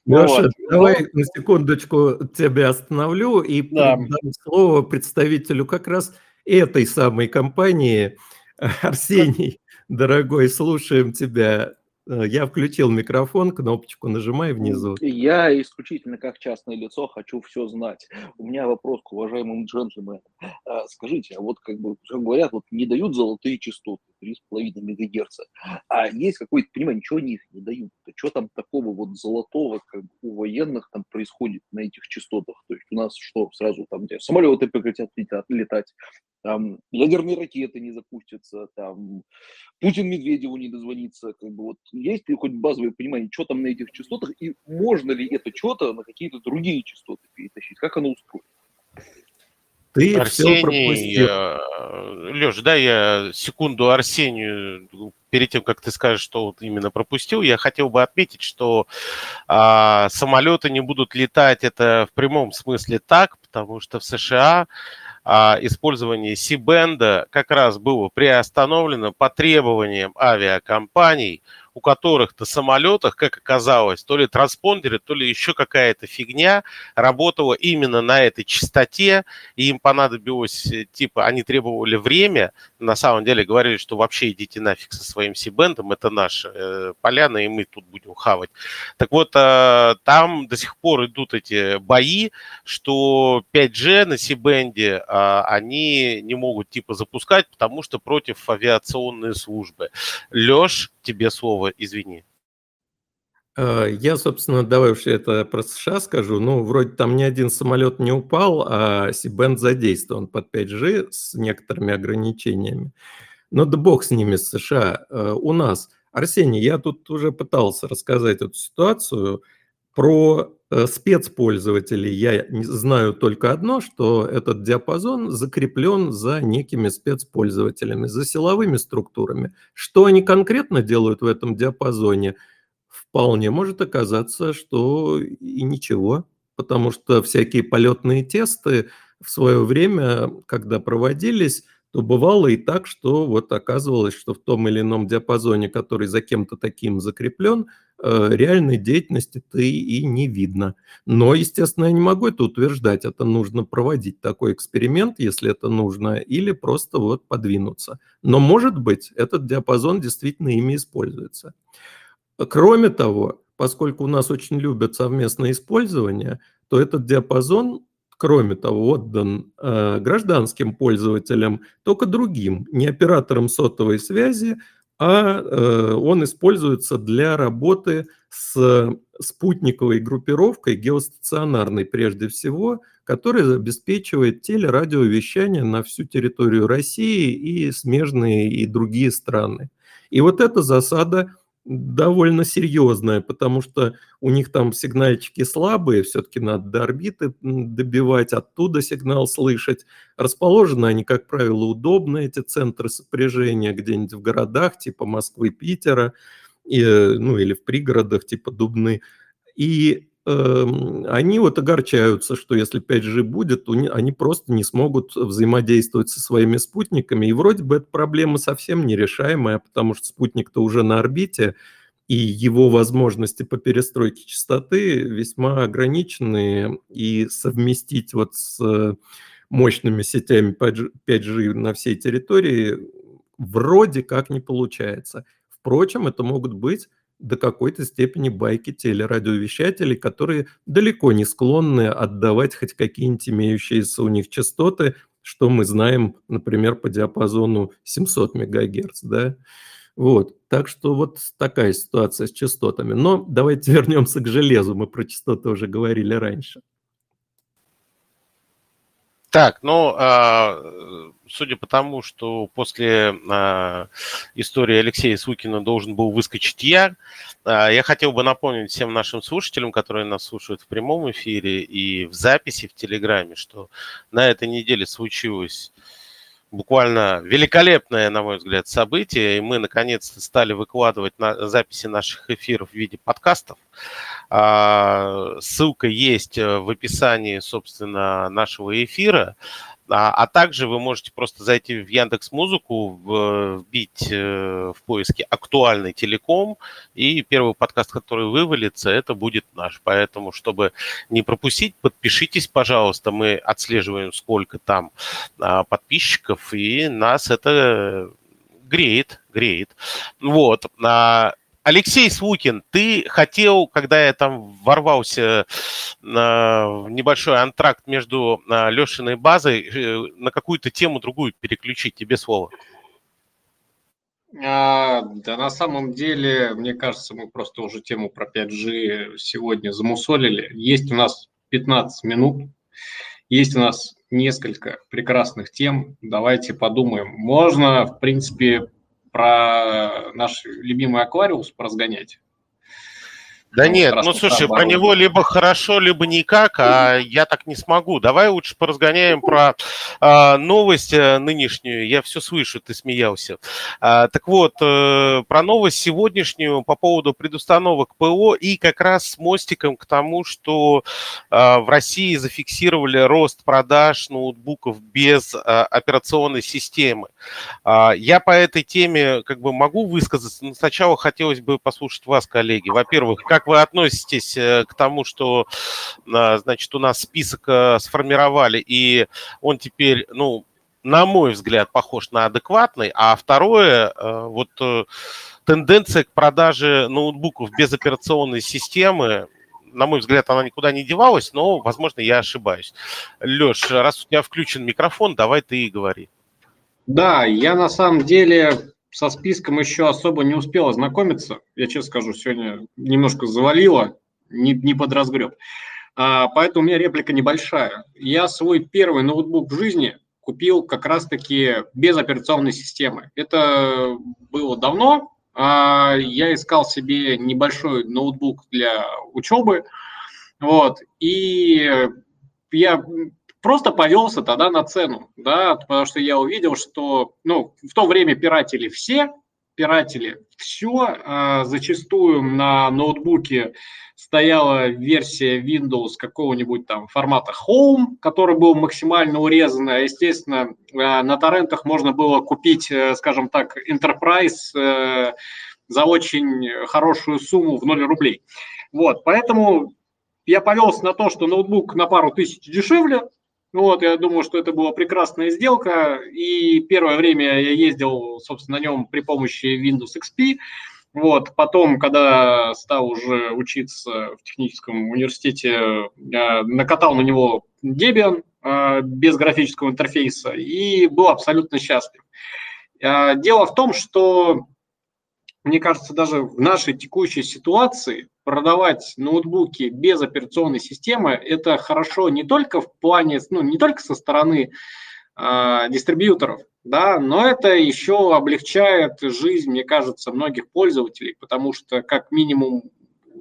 Леша, вот. давай на секундочку тебя остановлю и да. дам слово представителю как раз этой самой компании. Арсений, дорогой, слушаем тебя. Э, я включил микрофон, кнопочку нажимай внизу. Я исключительно как частное лицо хочу все знать. У меня вопрос к уважаемым джентльменам. Скажите, а вот как бы говорят, вот не дают золотые частоты 3,5 МГц, а есть какой-то, понимание, ничего они их не дают. -то? Что там такого вот золотого как бы, у военных там происходит на этих частотах? То есть у нас что, сразу там где самолеты прекратят летать, там ядерные ракеты не запустятся, там Путин Медведеву не дозвонится, как бы вот есть ли хоть базовое понимание, что там на этих частотах, и можно ли это что-то на какие-то другие частоты перетащить, как оно устроено? Ты Арсений, э, Леш, да, я секунду Арсению, перед тем, как ты скажешь, что вот именно пропустил, я хотел бы отметить, что а, самолеты не будут летать, это в прямом смысле так, потому что в США использование Си-бенда как раз было приостановлено по требованиям авиакомпаний – у которых на самолетах, как оказалось, то ли транспондеры, то ли еще какая-то фигня работала именно на этой частоте, и им понадобилось, э, типа, они требовали время, на самом деле говорили, что вообще идите нафиг со своим Сибендом, это наша э, поляна, и мы тут будем хавать. Так вот, э, там до сих пор идут эти бои, что 5G на Сибенде э, они не могут, типа, запускать, потому что против авиационной службы. Леш, тебе слово, извини. Э, я, собственно, давай уж это про США скажу. Ну, вроде там ни один самолет не упал, а Сибенд задействован под 5G с некоторыми ограничениями. Но да бог с ними, с США. Э, у нас, Арсений, я тут уже пытался рассказать эту ситуацию. Про спецпользователей я знаю только одно, что этот диапазон закреплен за некими спецпользователями, за силовыми структурами. Что они конкретно делают в этом диапазоне, вполне может оказаться, что и ничего, потому что всякие полетные тесты в свое время, когда проводились, то бывало и так, что вот оказывалось, что в том или ином диапазоне, который за кем-то таким закреплен, э, реальной деятельности-то и не видно. Но, естественно, я не могу это утверждать. Это нужно проводить такой эксперимент, если это нужно, или просто вот подвинуться. Но, может быть, этот диапазон действительно ими используется. Кроме того, поскольку у нас очень любят совместное использование, то этот диапазон кроме того, отдан э, гражданским пользователям, только другим, не операторам сотовой связи, а э, он используется для работы с спутниковой группировкой, геостационарной прежде всего, которая обеспечивает телерадиовещание на всю территорию России и смежные и другие страны. И вот эта засада довольно серьезная, потому что у них там сигнальчики слабые, все-таки надо до орбиты добивать, оттуда сигнал слышать. Расположены они, как правило, удобно, эти центры сопряжения, где-нибудь в городах типа Москвы, Питера, и, ну или в пригородах типа Дубны. И они вот огорчаются, что если 5G будет, они просто не смогут взаимодействовать со своими спутниками. И вроде бы эта проблема совсем нерешаемая, потому что спутник-то уже на орбите, и его возможности по перестройке частоты весьма ограничены, и совместить вот с мощными сетями 5G на всей территории вроде как не получается. Впрочем, это могут быть до какой-то степени байки телерадиовещателей, которые далеко не склонны отдавать хоть какие-нибудь имеющиеся у них частоты, что мы знаем, например, по диапазону 700 МГц, да. Вот, так что вот такая ситуация с частотами. Но давайте вернемся к железу, мы про частоты уже говорили раньше. Так, ну, а, судя по тому, что после а, истории Алексея Сукина должен был выскочить я, а, я хотел бы напомнить всем нашим слушателям, которые нас слушают в прямом эфире и в записи в Телеграме, что на этой неделе случилось буквально великолепное, на мой взгляд, событие, и мы наконец-то стали выкладывать на записи наших эфиров в виде подкастов. А, ссылка есть э, в описании, собственно, нашего эфира. А, а также вы можете просто зайти в Яндекс Музыку, вбить э, в поиске актуальный телеком, и первый подкаст, который вывалится, это будет наш. Поэтому, чтобы не пропустить, подпишитесь, пожалуйста. Мы отслеживаем, сколько там а, подписчиков, и нас это греет, греет. Вот. Алексей Свукин, ты хотел, когда я там ворвался в небольшой антракт между Лешиной базой, э, на какую-то тему другую переключить. Тебе слово. А, да на самом деле, мне кажется, мы просто уже тему про 5G сегодня замусолили. Есть у нас 15 минут, есть у нас несколько прекрасных тем. Давайте подумаем. Можно, в принципе, про наш любимый аквариус поразгонять. Да ну, нет, ну слушай, про него либо хорошо, либо никак, а я так не смогу. Давай лучше поразгоняем про а, новость э, нынешнюю. Я все слышу, ты смеялся. А, так вот, а, про новость сегодняшнюю по поводу предустановок ПО и как раз с мостиком к тому, что а, в России зафиксировали рост продаж ноутбуков без а, операционной системы. А, я по этой теме как бы могу высказаться, но сначала хотелось бы послушать вас, коллеги. Во-первых, как как вы относитесь э, к тому, что, а, значит, у нас список э, сформировали, и он теперь, ну, на мой взгляд, похож на адекватный, а второе, э, вот тенденция к продаже ноутбуков без операционной системы, на мой взгляд, она никуда не девалась, но, возможно, я ошибаюсь. Леш, раз у тебя включен микрофон, давай ты и говори. Да, я на самом деле со списком еще особо не успел ознакомиться. Я честно скажу, сегодня немножко завалило, не, не под разгреб. А, поэтому у меня реплика небольшая. Я свой первый ноутбук в жизни купил как раз-таки без операционной системы. Это было давно. А, я искал себе небольшой ноутбук для учебы. Вот. И я просто повелся тогда на цену, да, потому что я увидел, что, ну, в то время пиратели все, пиратели все, а зачастую на ноутбуке стояла версия Windows какого-нибудь там формата Home, который был максимально урезан, а, естественно, а, на торрентах можно было купить, э, скажем так, Enterprise э, за очень хорошую сумму в 0 рублей. Вот, поэтому я повелся на то, что ноутбук на пару тысяч дешевле, вот, я думаю, что это была прекрасная сделка. И первое время я ездил, собственно, на нем при помощи Windows XP. Вот, потом, когда стал уже учиться в техническом университете, накатал на него Debian э, без графического интерфейса и был абсолютно счастлив. Э, дело в том, что мне кажется, даже в нашей текущей ситуации продавать ноутбуки без операционной системы это хорошо не только в плане, ну, не только со стороны э, дистрибьюторов, да, но это еще облегчает жизнь, мне кажется, многих пользователей, потому что как минимум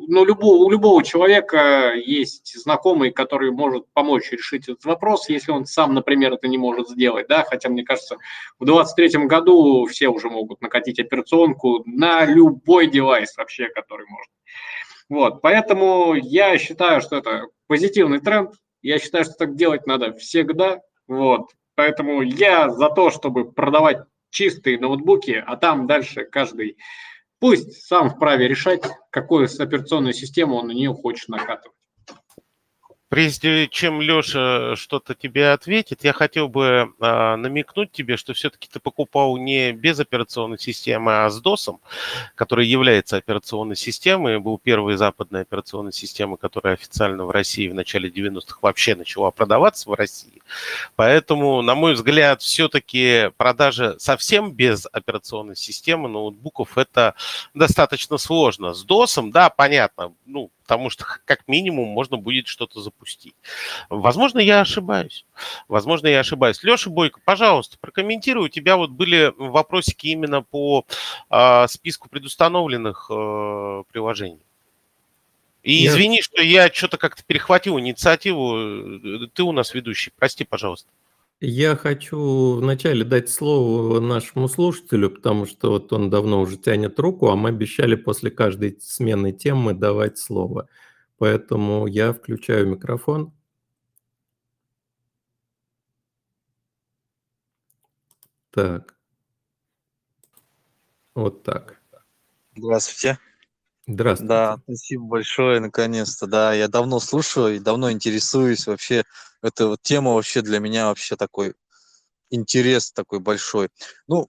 ну, любого, у любого человека есть знакомый, который может помочь решить этот вопрос, если он сам, например, это не может сделать, да, хотя, мне кажется, в 2023 году все уже могут накатить операционку на любой девайс вообще, который может. Вот, поэтому я считаю, что это позитивный тренд. Я считаю, что так делать надо всегда. Вот, поэтому я за то, чтобы продавать чистые ноутбуки, а там дальше каждый пусть сам вправе решать, какую операционную систему он на нее хочет накатывать. Прежде чем Леша что-то тебе ответит, я хотел бы э, намекнуть тебе, что все-таки ты покупал не без операционной системы, а с DOS, который является операционной системой, был первой западной операционной системой, которая официально в России в начале 90-х вообще начала продаваться в России. Поэтому, на мой взгляд, все-таки продажа совсем без операционной системы ноутбуков это достаточно сложно. С DOS, да, понятно, ну, потому что как минимум можно будет что-то запустить. Возможно, я ошибаюсь. Возможно, я ошибаюсь. Леша Бойко, пожалуйста, прокомментируй. У тебя вот были вопросики именно по э, списку предустановленных э, приложений. И я... извини, что я что-то как-то перехватил инициативу. Ты у нас ведущий. Прости, пожалуйста. Я хочу вначале дать слово нашему слушателю, потому что вот он давно уже тянет руку, а мы обещали после каждой смены темы давать слово. Поэтому я включаю микрофон. Так. Вот так. Здравствуйте. Здравствуйте. Да, спасибо большое, наконец-то. Да, я давно слушаю и давно интересуюсь вообще. Эта вот тема вообще для меня вообще такой интерес такой большой. Ну,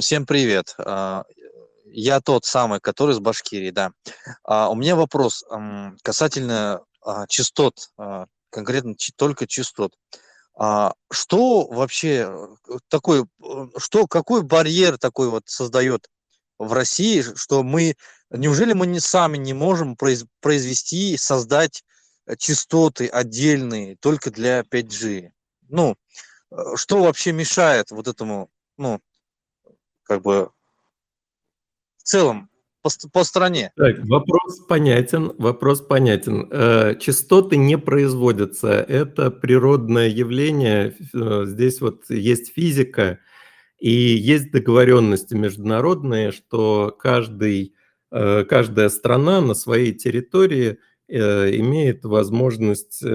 всем привет. А, я тот самый, который из Башкирии, да. А, у меня вопрос касательно а, частот, конкретно только частот. Что вообще э, такой, э, что, какой барьер такой вот создает в России, что мы Неужели мы не сами не можем произ, произвести, создать э, частоты отдельные только для 5G? Ну, э, что вообще мешает вот этому, ну, как бы в целом по, по стране? Так, вопрос понятен, вопрос понятен. Э, частоты не производятся, это природное явление. Здесь вот есть физика и есть договоренности международные, что каждый Э, каждая страна на своей территории э, имеет возможность э,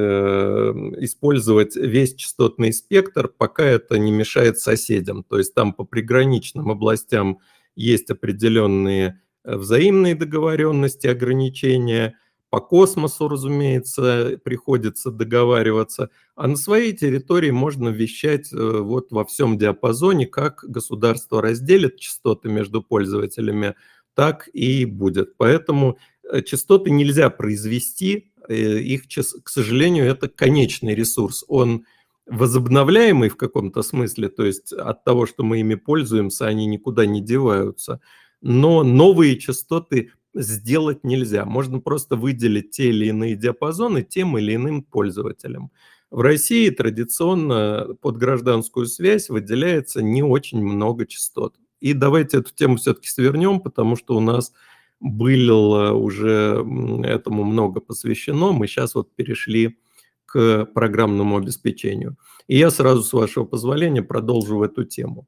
использовать весь частотный спектр, пока это не мешает соседям. То есть там по приграничным областям есть определенные взаимные договоренности, ограничения. По космосу, разумеется, приходится договариваться. А на своей территории можно вещать вот во всем диапазоне, как государство разделит частоты между пользователями – так и будет. Поэтому э, частоты нельзя произвести, э, их, к сожалению, это конечный ресурс. Он возобновляемый в каком-то смысле, то есть от того, что мы ими пользуемся, они никуда не деваются. Но новые частоты сделать нельзя. Можно просто выделить те или иные диапазоны тем или иным пользователям. В России традиционно под гражданскую связь выделяется не очень много частот. И давайте эту тему все-таки свернем, потому что у нас было уже этому много посвящено. Мы сейчас вот перешли к программному обеспечению. И я сразу, с вашего позволения, продолжу эту тему.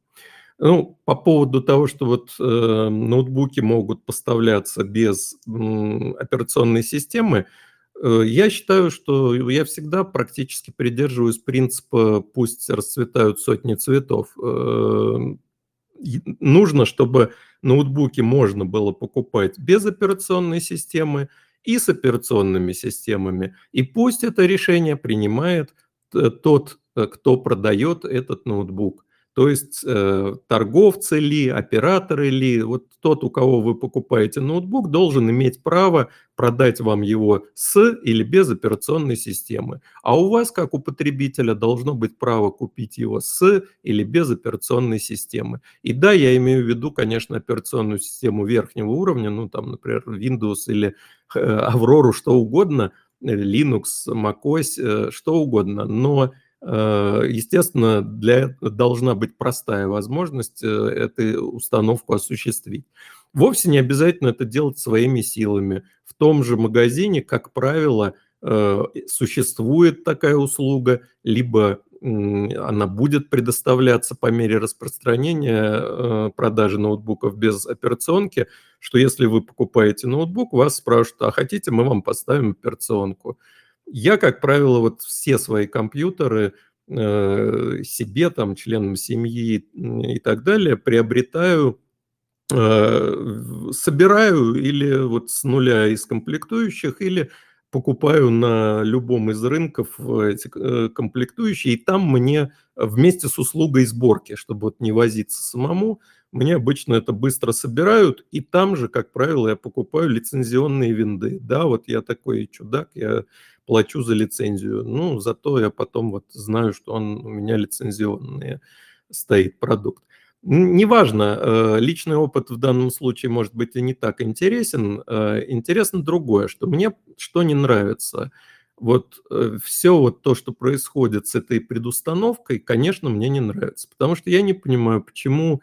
Ну, по поводу того, что вот э, ноутбуки могут поставляться без э, операционной системы, э, я считаю, что я всегда практически придерживаюсь принципа «пусть расцветают сотни цветов». Э, нужно, чтобы ноутбуки можно было покупать без операционной системы и с операционными системами. И пусть это решение принимает э, тот, э, кто продает этот ноутбук. То есть э, торговцы ли, операторы ли, вот тот, у кого вы покупаете ноутбук, должен иметь право продать вам его с или без операционной системы. А у вас, как у потребителя, должно быть право купить его с или без операционной системы. И да, я имею в виду, конечно, операционную систему верхнего уровня, ну там, например, Windows или э, Aurora, что угодно, э, Linux, macOS, э, что угодно, но Э, естественно, для должна быть простая возможность э, эту установку осуществить. Вовсе не обязательно это делать своими силами. В том же магазине, как правило, э, существует такая услуга, либо она будет предоставляться по мере распространения э, продажи ноутбуков без операционки, что если вы покупаете ноутбук, вас спрашивают, а хотите, мы вам поставим операционку. Я, как правило, вот все свои компьютеры э, себе, там, членам семьи и так далее приобретаю собираю или вот с нуля из комплектующих, или покупаю на любом из рынков э, эти э, комплектующие, и там мне вместе с услугой сборки, чтобы вот не возиться самому, мне обычно это быстро собирают, и там же, как правило, я покупаю лицензионные винды. Да, вот я такой чудак, я плачу за лицензию. Ну, зато я потом вот знаю, что он у меня лицензионный стоит продукт. Неважно, э, личный опыт в данном случае может быть и не так интересен. Э, интересно другое, что мне что не нравится. Вот э, все вот то, что происходит с этой предустановкой, конечно, мне не нравится. Потому что я не понимаю, почему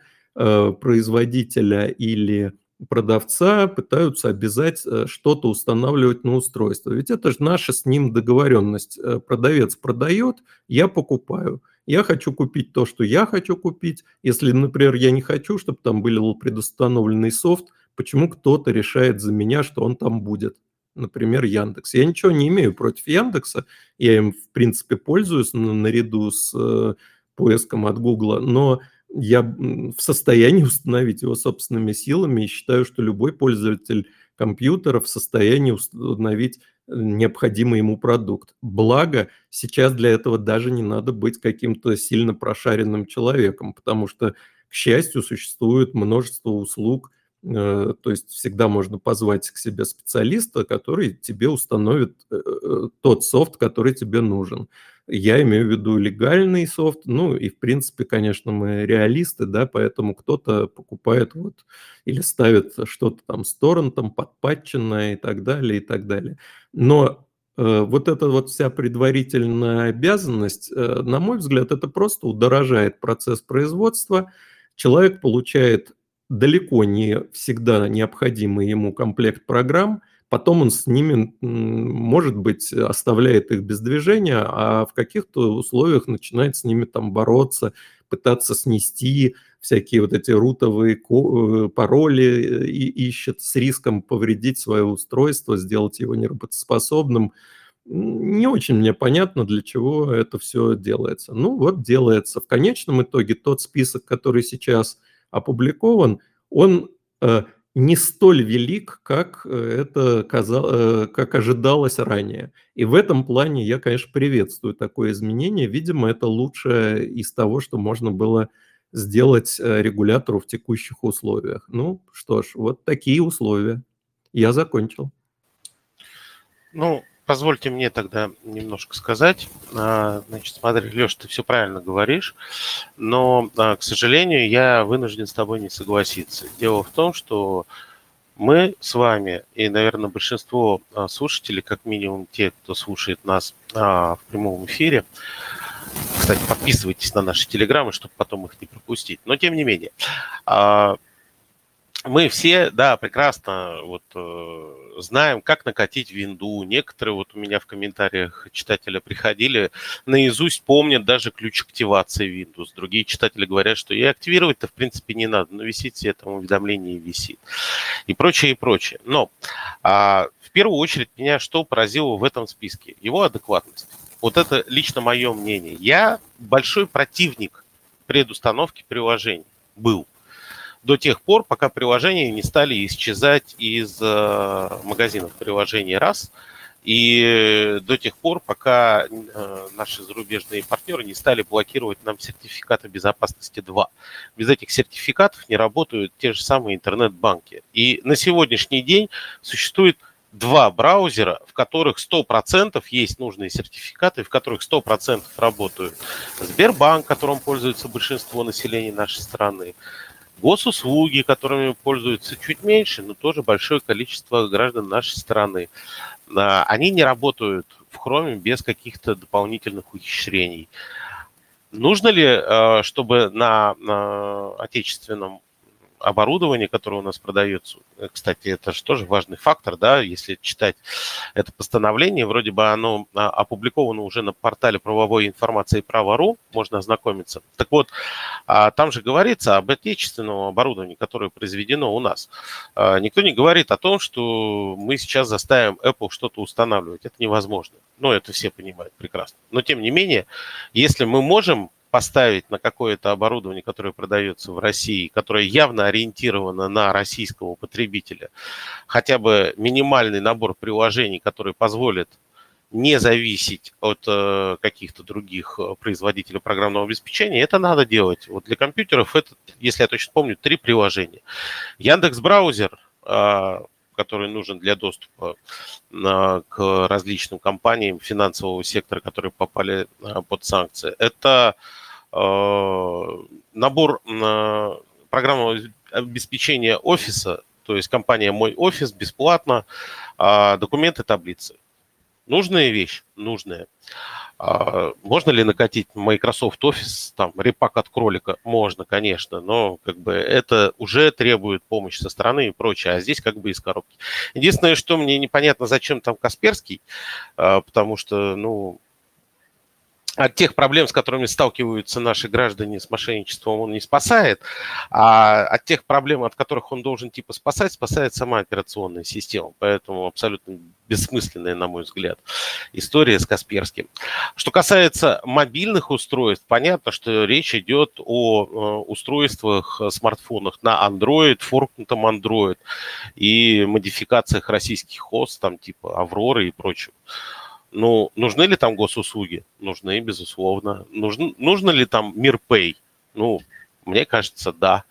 производителя или продавца пытаются обязать что-то устанавливать на устройство. Ведь это же наша с ним договоренность. Продавец продает, я покупаю – я хочу купить то, что я хочу купить. Если, например, я не хочу, чтобы там был предустановленный софт, почему кто-то решает за меня, что он там будет? Например, Яндекс. Я ничего не имею против Яндекса. Я им, в принципе, пользуюсь наряду с э, поиском от Гугла, но я в состоянии установить его собственными силами и считаю, что любой пользователь компьютера в состоянии установить необходимый ему продукт. Благо, сейчас для этого даже не надо быть каким-то сильно прошаренным человеком, потому что, к счастью, существует множество услуг, э, то есть всегда можно позвать к себе специалиста, который тебе установит э, э, тот софт, который тебе нужен. Я имею в виду легальный софт, ну и в принципе, конечно, мы реалисты, да, поэтому кто-то покупает вот или ставит что-то там с торрентом, подпатченное и так далее, и так далее. Но э, вот эта вот вся предварительная обязанность, э, на мой взгляд, это просто удорожает процесс производства. Человек получает далеко не всегда необходимый ему комплект программ – потом он с ними, может быть, оставляет их без движения, а в каких-то условиях начинает с ними там бороться, пытаться снести всякие вот эти рутовые э, пароли э, и ищет с риском повредить свое устройство, сделать его неработоспособным. Не очень мне понятно, для чего это все делается. Ну вот делается. В конечном итоге тот список, который сейчас опубликован, он э, не столь велик, как э, это казалось, э, как ожидалось ранее. И в этом плане я, конечно, приветствую такое изменение. Видимо, это лучшее из того, что можно было сделать регулятору в текущих условиях. Ну что ж, вот такие условия. Я закончил. Ну, позвольте мне тогда немножко сказать. А, значит, смотри, Леш, ты все правильно говоришь, но, а, к сожалению, я вынужден с тобой не согласиться. Дело в том, что мы с вами и, наверное, большинство а, слушателей, как минимум те, кто слушает нас в прямом эфире, кстати, подписывайтесь на наши телеграммы, чтобы потом их не пропустить. Но тем не менее, мы все, да, прекрасно вот э, знаем, как накатить винду. Некоторые вот у меня в комментариях читателя приходили, наизусть помнят даже ключ активации Windows. Другие читатели говорят, что и активировать-то в принципе не надо, но висит себе там уведомление и висит. И прочее, и прочее. Но а, в первую очередь меня что поразило в этом списке? Его адекватность. Вот это лично мое мнение. Я большой противник предустановки приложений был до тех пор, пока приложения не стали исчезать из э, магазинов приложений раз, и до тех пор, пока э, наши зарубежные партнеры не стали блокировать нам сертификаты безопасности 2. Без этих сертификатов не работают те же самые интернет-банки. И на сегодняшний день существует два браузера, в которых 100% есть нужные сертификаты, в которых 100% работают Сбербанк, которым пользуется большинство населения нашей страны, госуслуги, которыми пользуются чуть меньше, но тоже большое количество граждан нашей страны. Они не работают в Chrome без каких-то дополнительных ухищрений. Нужно ли, а, чтобы на отечественном оборудование, которое у нас продается, э, кстати, это же тоже важный фактор, да, если читать это постановление, вроде бы оно а, опубликовано уже на портале правовой информации право.ру, можно ознакомиться. Так вот, а, там же говорится об отечественном оборудовании, которое произведено у нас. А, никто не говорит о том, что мы сейчас заставим Apple что-то устанавливать. Это невозможно. Ну, это все понимают прекрасно. Но, тем не менее, если мы можем поставить на какое-то оборудование, которое продается в России, которое явно ориентировано на российского потребителя, хотя бы минимальный набор приложений, который позволит не зависеть от э, каких-то других э, производителей программного обеспечения, это надо делать. Вот для компьютеров это, если я точно помню, три приложения. Яндекс браузер, э, который нужен для доступа э, к различным компаниям финансового сектора, которые попали э, под санкции. Это э, набор программного обеспечения офиса, то есть компания «Мой офис» бесплатно, а документы, таблицы. Нужная вещь? Нужная. А, можно ли накатить Microsoft Office, там, репак от кролика? Можно, конечно, но как бы это уже требует помощи со стороны и прочее, а здесь как бы из коробки. Единственное, что мне непонятно, зачем там Касперский, а, потому что, ну, от тех проблем, с которыми сталкиваются наши граждане с мошенничеством, он не спасает, а от тех проблем, от которых он должен типа спасать, спасает сама операционная система. Поэтому абсолютно бессмысленная, на мой взгляд, история с Касперским. Что касается мобильных устройств, понятно, что речь идет о э, устройствах, э, смартфонах на Android, форкнутом Android и модификациях российских хост, там типа Авроры и прочего. Ну, нужны ли там госуслуги? Нужны, безусловно. Нужно, нужно ли там Мирпэй? Ну, мне кажется, да.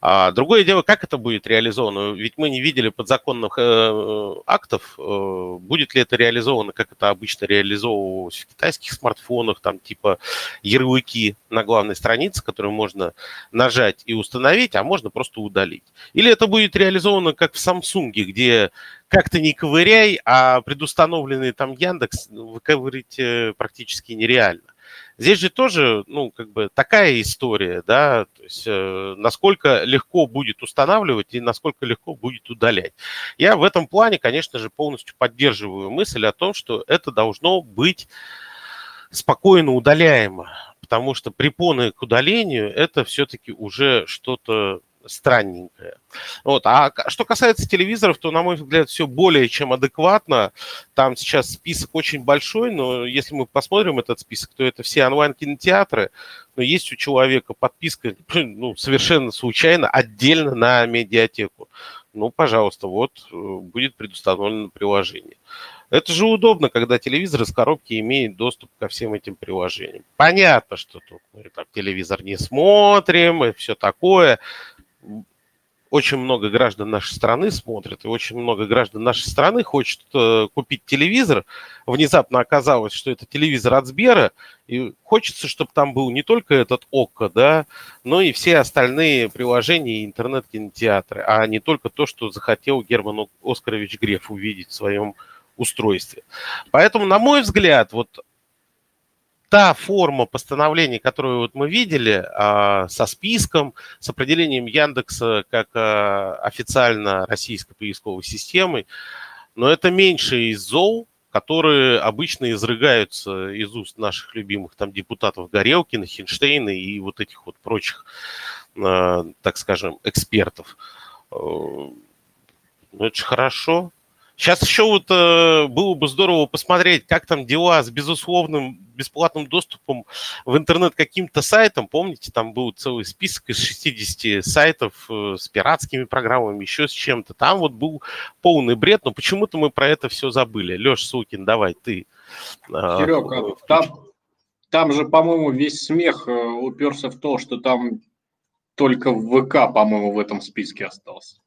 А другое дело, как это будет реализовано? Ведь мы не видели подзаконных э, актов. Э, будет ли это реализовано, как это обычно реализовывалось в китайских смартфонах, там типа ярлыки на главной странице, которые можно нажать и установить, а можно просто удалить. Или это будет реализовано как в Samsung, где как-то не ковыряй, а предустановленный там Яндекс выковырить э, практически нереально. Здесь же тоже, ну, как бы такая история, да, то есть э, насколько легко будет устанавливать и насколько легко будет удалять. Я в этом плане, конечно же, полностью поддерживаю мысль о том, что это должно быть спокойно удаляемо, потому что препоны к удалению это все-таки уже что-то странненькое. Вот. А что касается телевизоров, то, на мой взгляд, все более чем адекватно. Там сейчас список очень большой, но если мы посмотрим этот список, то это все онлайн-кинотеатры. Но есть у человека подписка ну, совершенно случайно отдельно на медиатеку. Ну, пожалуйста, вот э, будет предустановлено приложение. Это же удобно, когда телевизор из коробки имеет доступ ко всем этим приложениям. Понятно, что тут мы так телевизор не смотрим и все такое очень много граждан нашей страны смотрят, и очень много граждан нашей страны хочет э, купить телевизор. Внезапно оказалось, что это телевизор от Сбера, и хочется, чтобы там был не только этот ОККО, да, но и все остальные приложения и интернет-кинотеатры, а не только то, что захотел Герман Оскарович Греф увидеть в своем устройстве. Поэтому, на мой взгляд, вот та форма постановления, которую вот мы видели, а, со списком, с определением Яндекса как а, официально российской поисковой системой, но это меньше из зол, которые обычно изрыгаются из уст наших любимых там депутатов Горелкина, Хинштейна и вот этих вот прочих, а, так скажем, экспертов. Э, ну, это же хорошо. Сейчас еще вот э, было бы здорово посмотреть, как там дела с безусловным бесплатным доступом в интернет каким-то сайтам. Помните, там был целый список из 60 сайтов э, с пиратскими программами, еще с чем-то. Там вот был полный бред, но почему-то мы про это все забыли. Леш Сукин, давай ты. Э, Серега, там, там же, по-моему, весь смех э, уперся в то, что там только ВК, по-моему, в этом списке остался.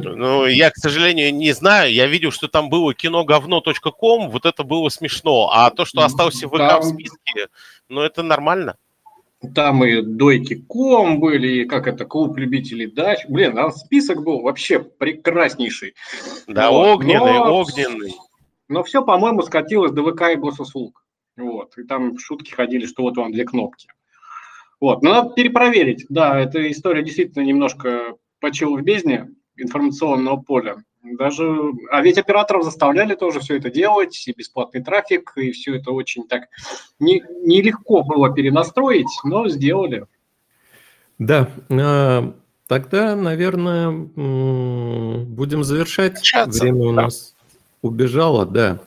Ну, я, к сожалению, не знаю. Я видел, что там было киноговно.ком, вот это было смешно. А то, что остался в ВК там... в списке, ну, это нормально. Там и Дойки.ком были, и как это, клуб любителей дач. Блин, там список был вообще прекраснейший. Да, вот. огненный, но, огненный. Но все, по-моему, скатилось до ВК и госуслуг. Вот. И там шутки ходили, что вот вам две кнопки. Вот, но надо перепроверить. Да, эта история действительно немножко почила в бездне информационного поля. Даже, а ведь операторов заставляли тоже все это делать, и бесплатный трафик, и все это очень так не, нелегко было перенастроить, но сделали. Да, а, тогда, наверное, будем завершать. Время у да. нас убежало, да.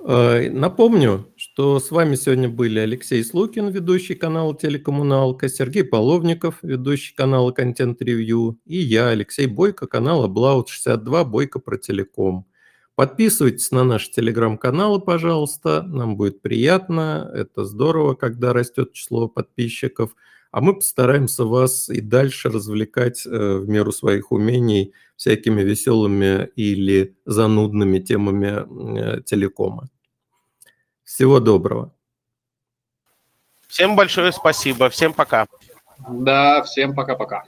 А, Напомню, что с вами сегодня были Алексей Слукин, ведущий канала «Телекоммуналка», Сергей Половников, ведущий канала «Контент Ревью», и я, Алексей Бойко, канала «Блаут62. Бойко про телеком». Подписывайтесь на наши телеграм-каналы, пожалуйста, нам будет приятно, это здорово, когда растет число подписчиков, а мы постараемся вас и дальше развлекать э, в меру своих умений всякими веселыми или занудными темами э, телекома. Всего доброго. Всем большое спасибо. Всем пока. Да, всем пока-пока.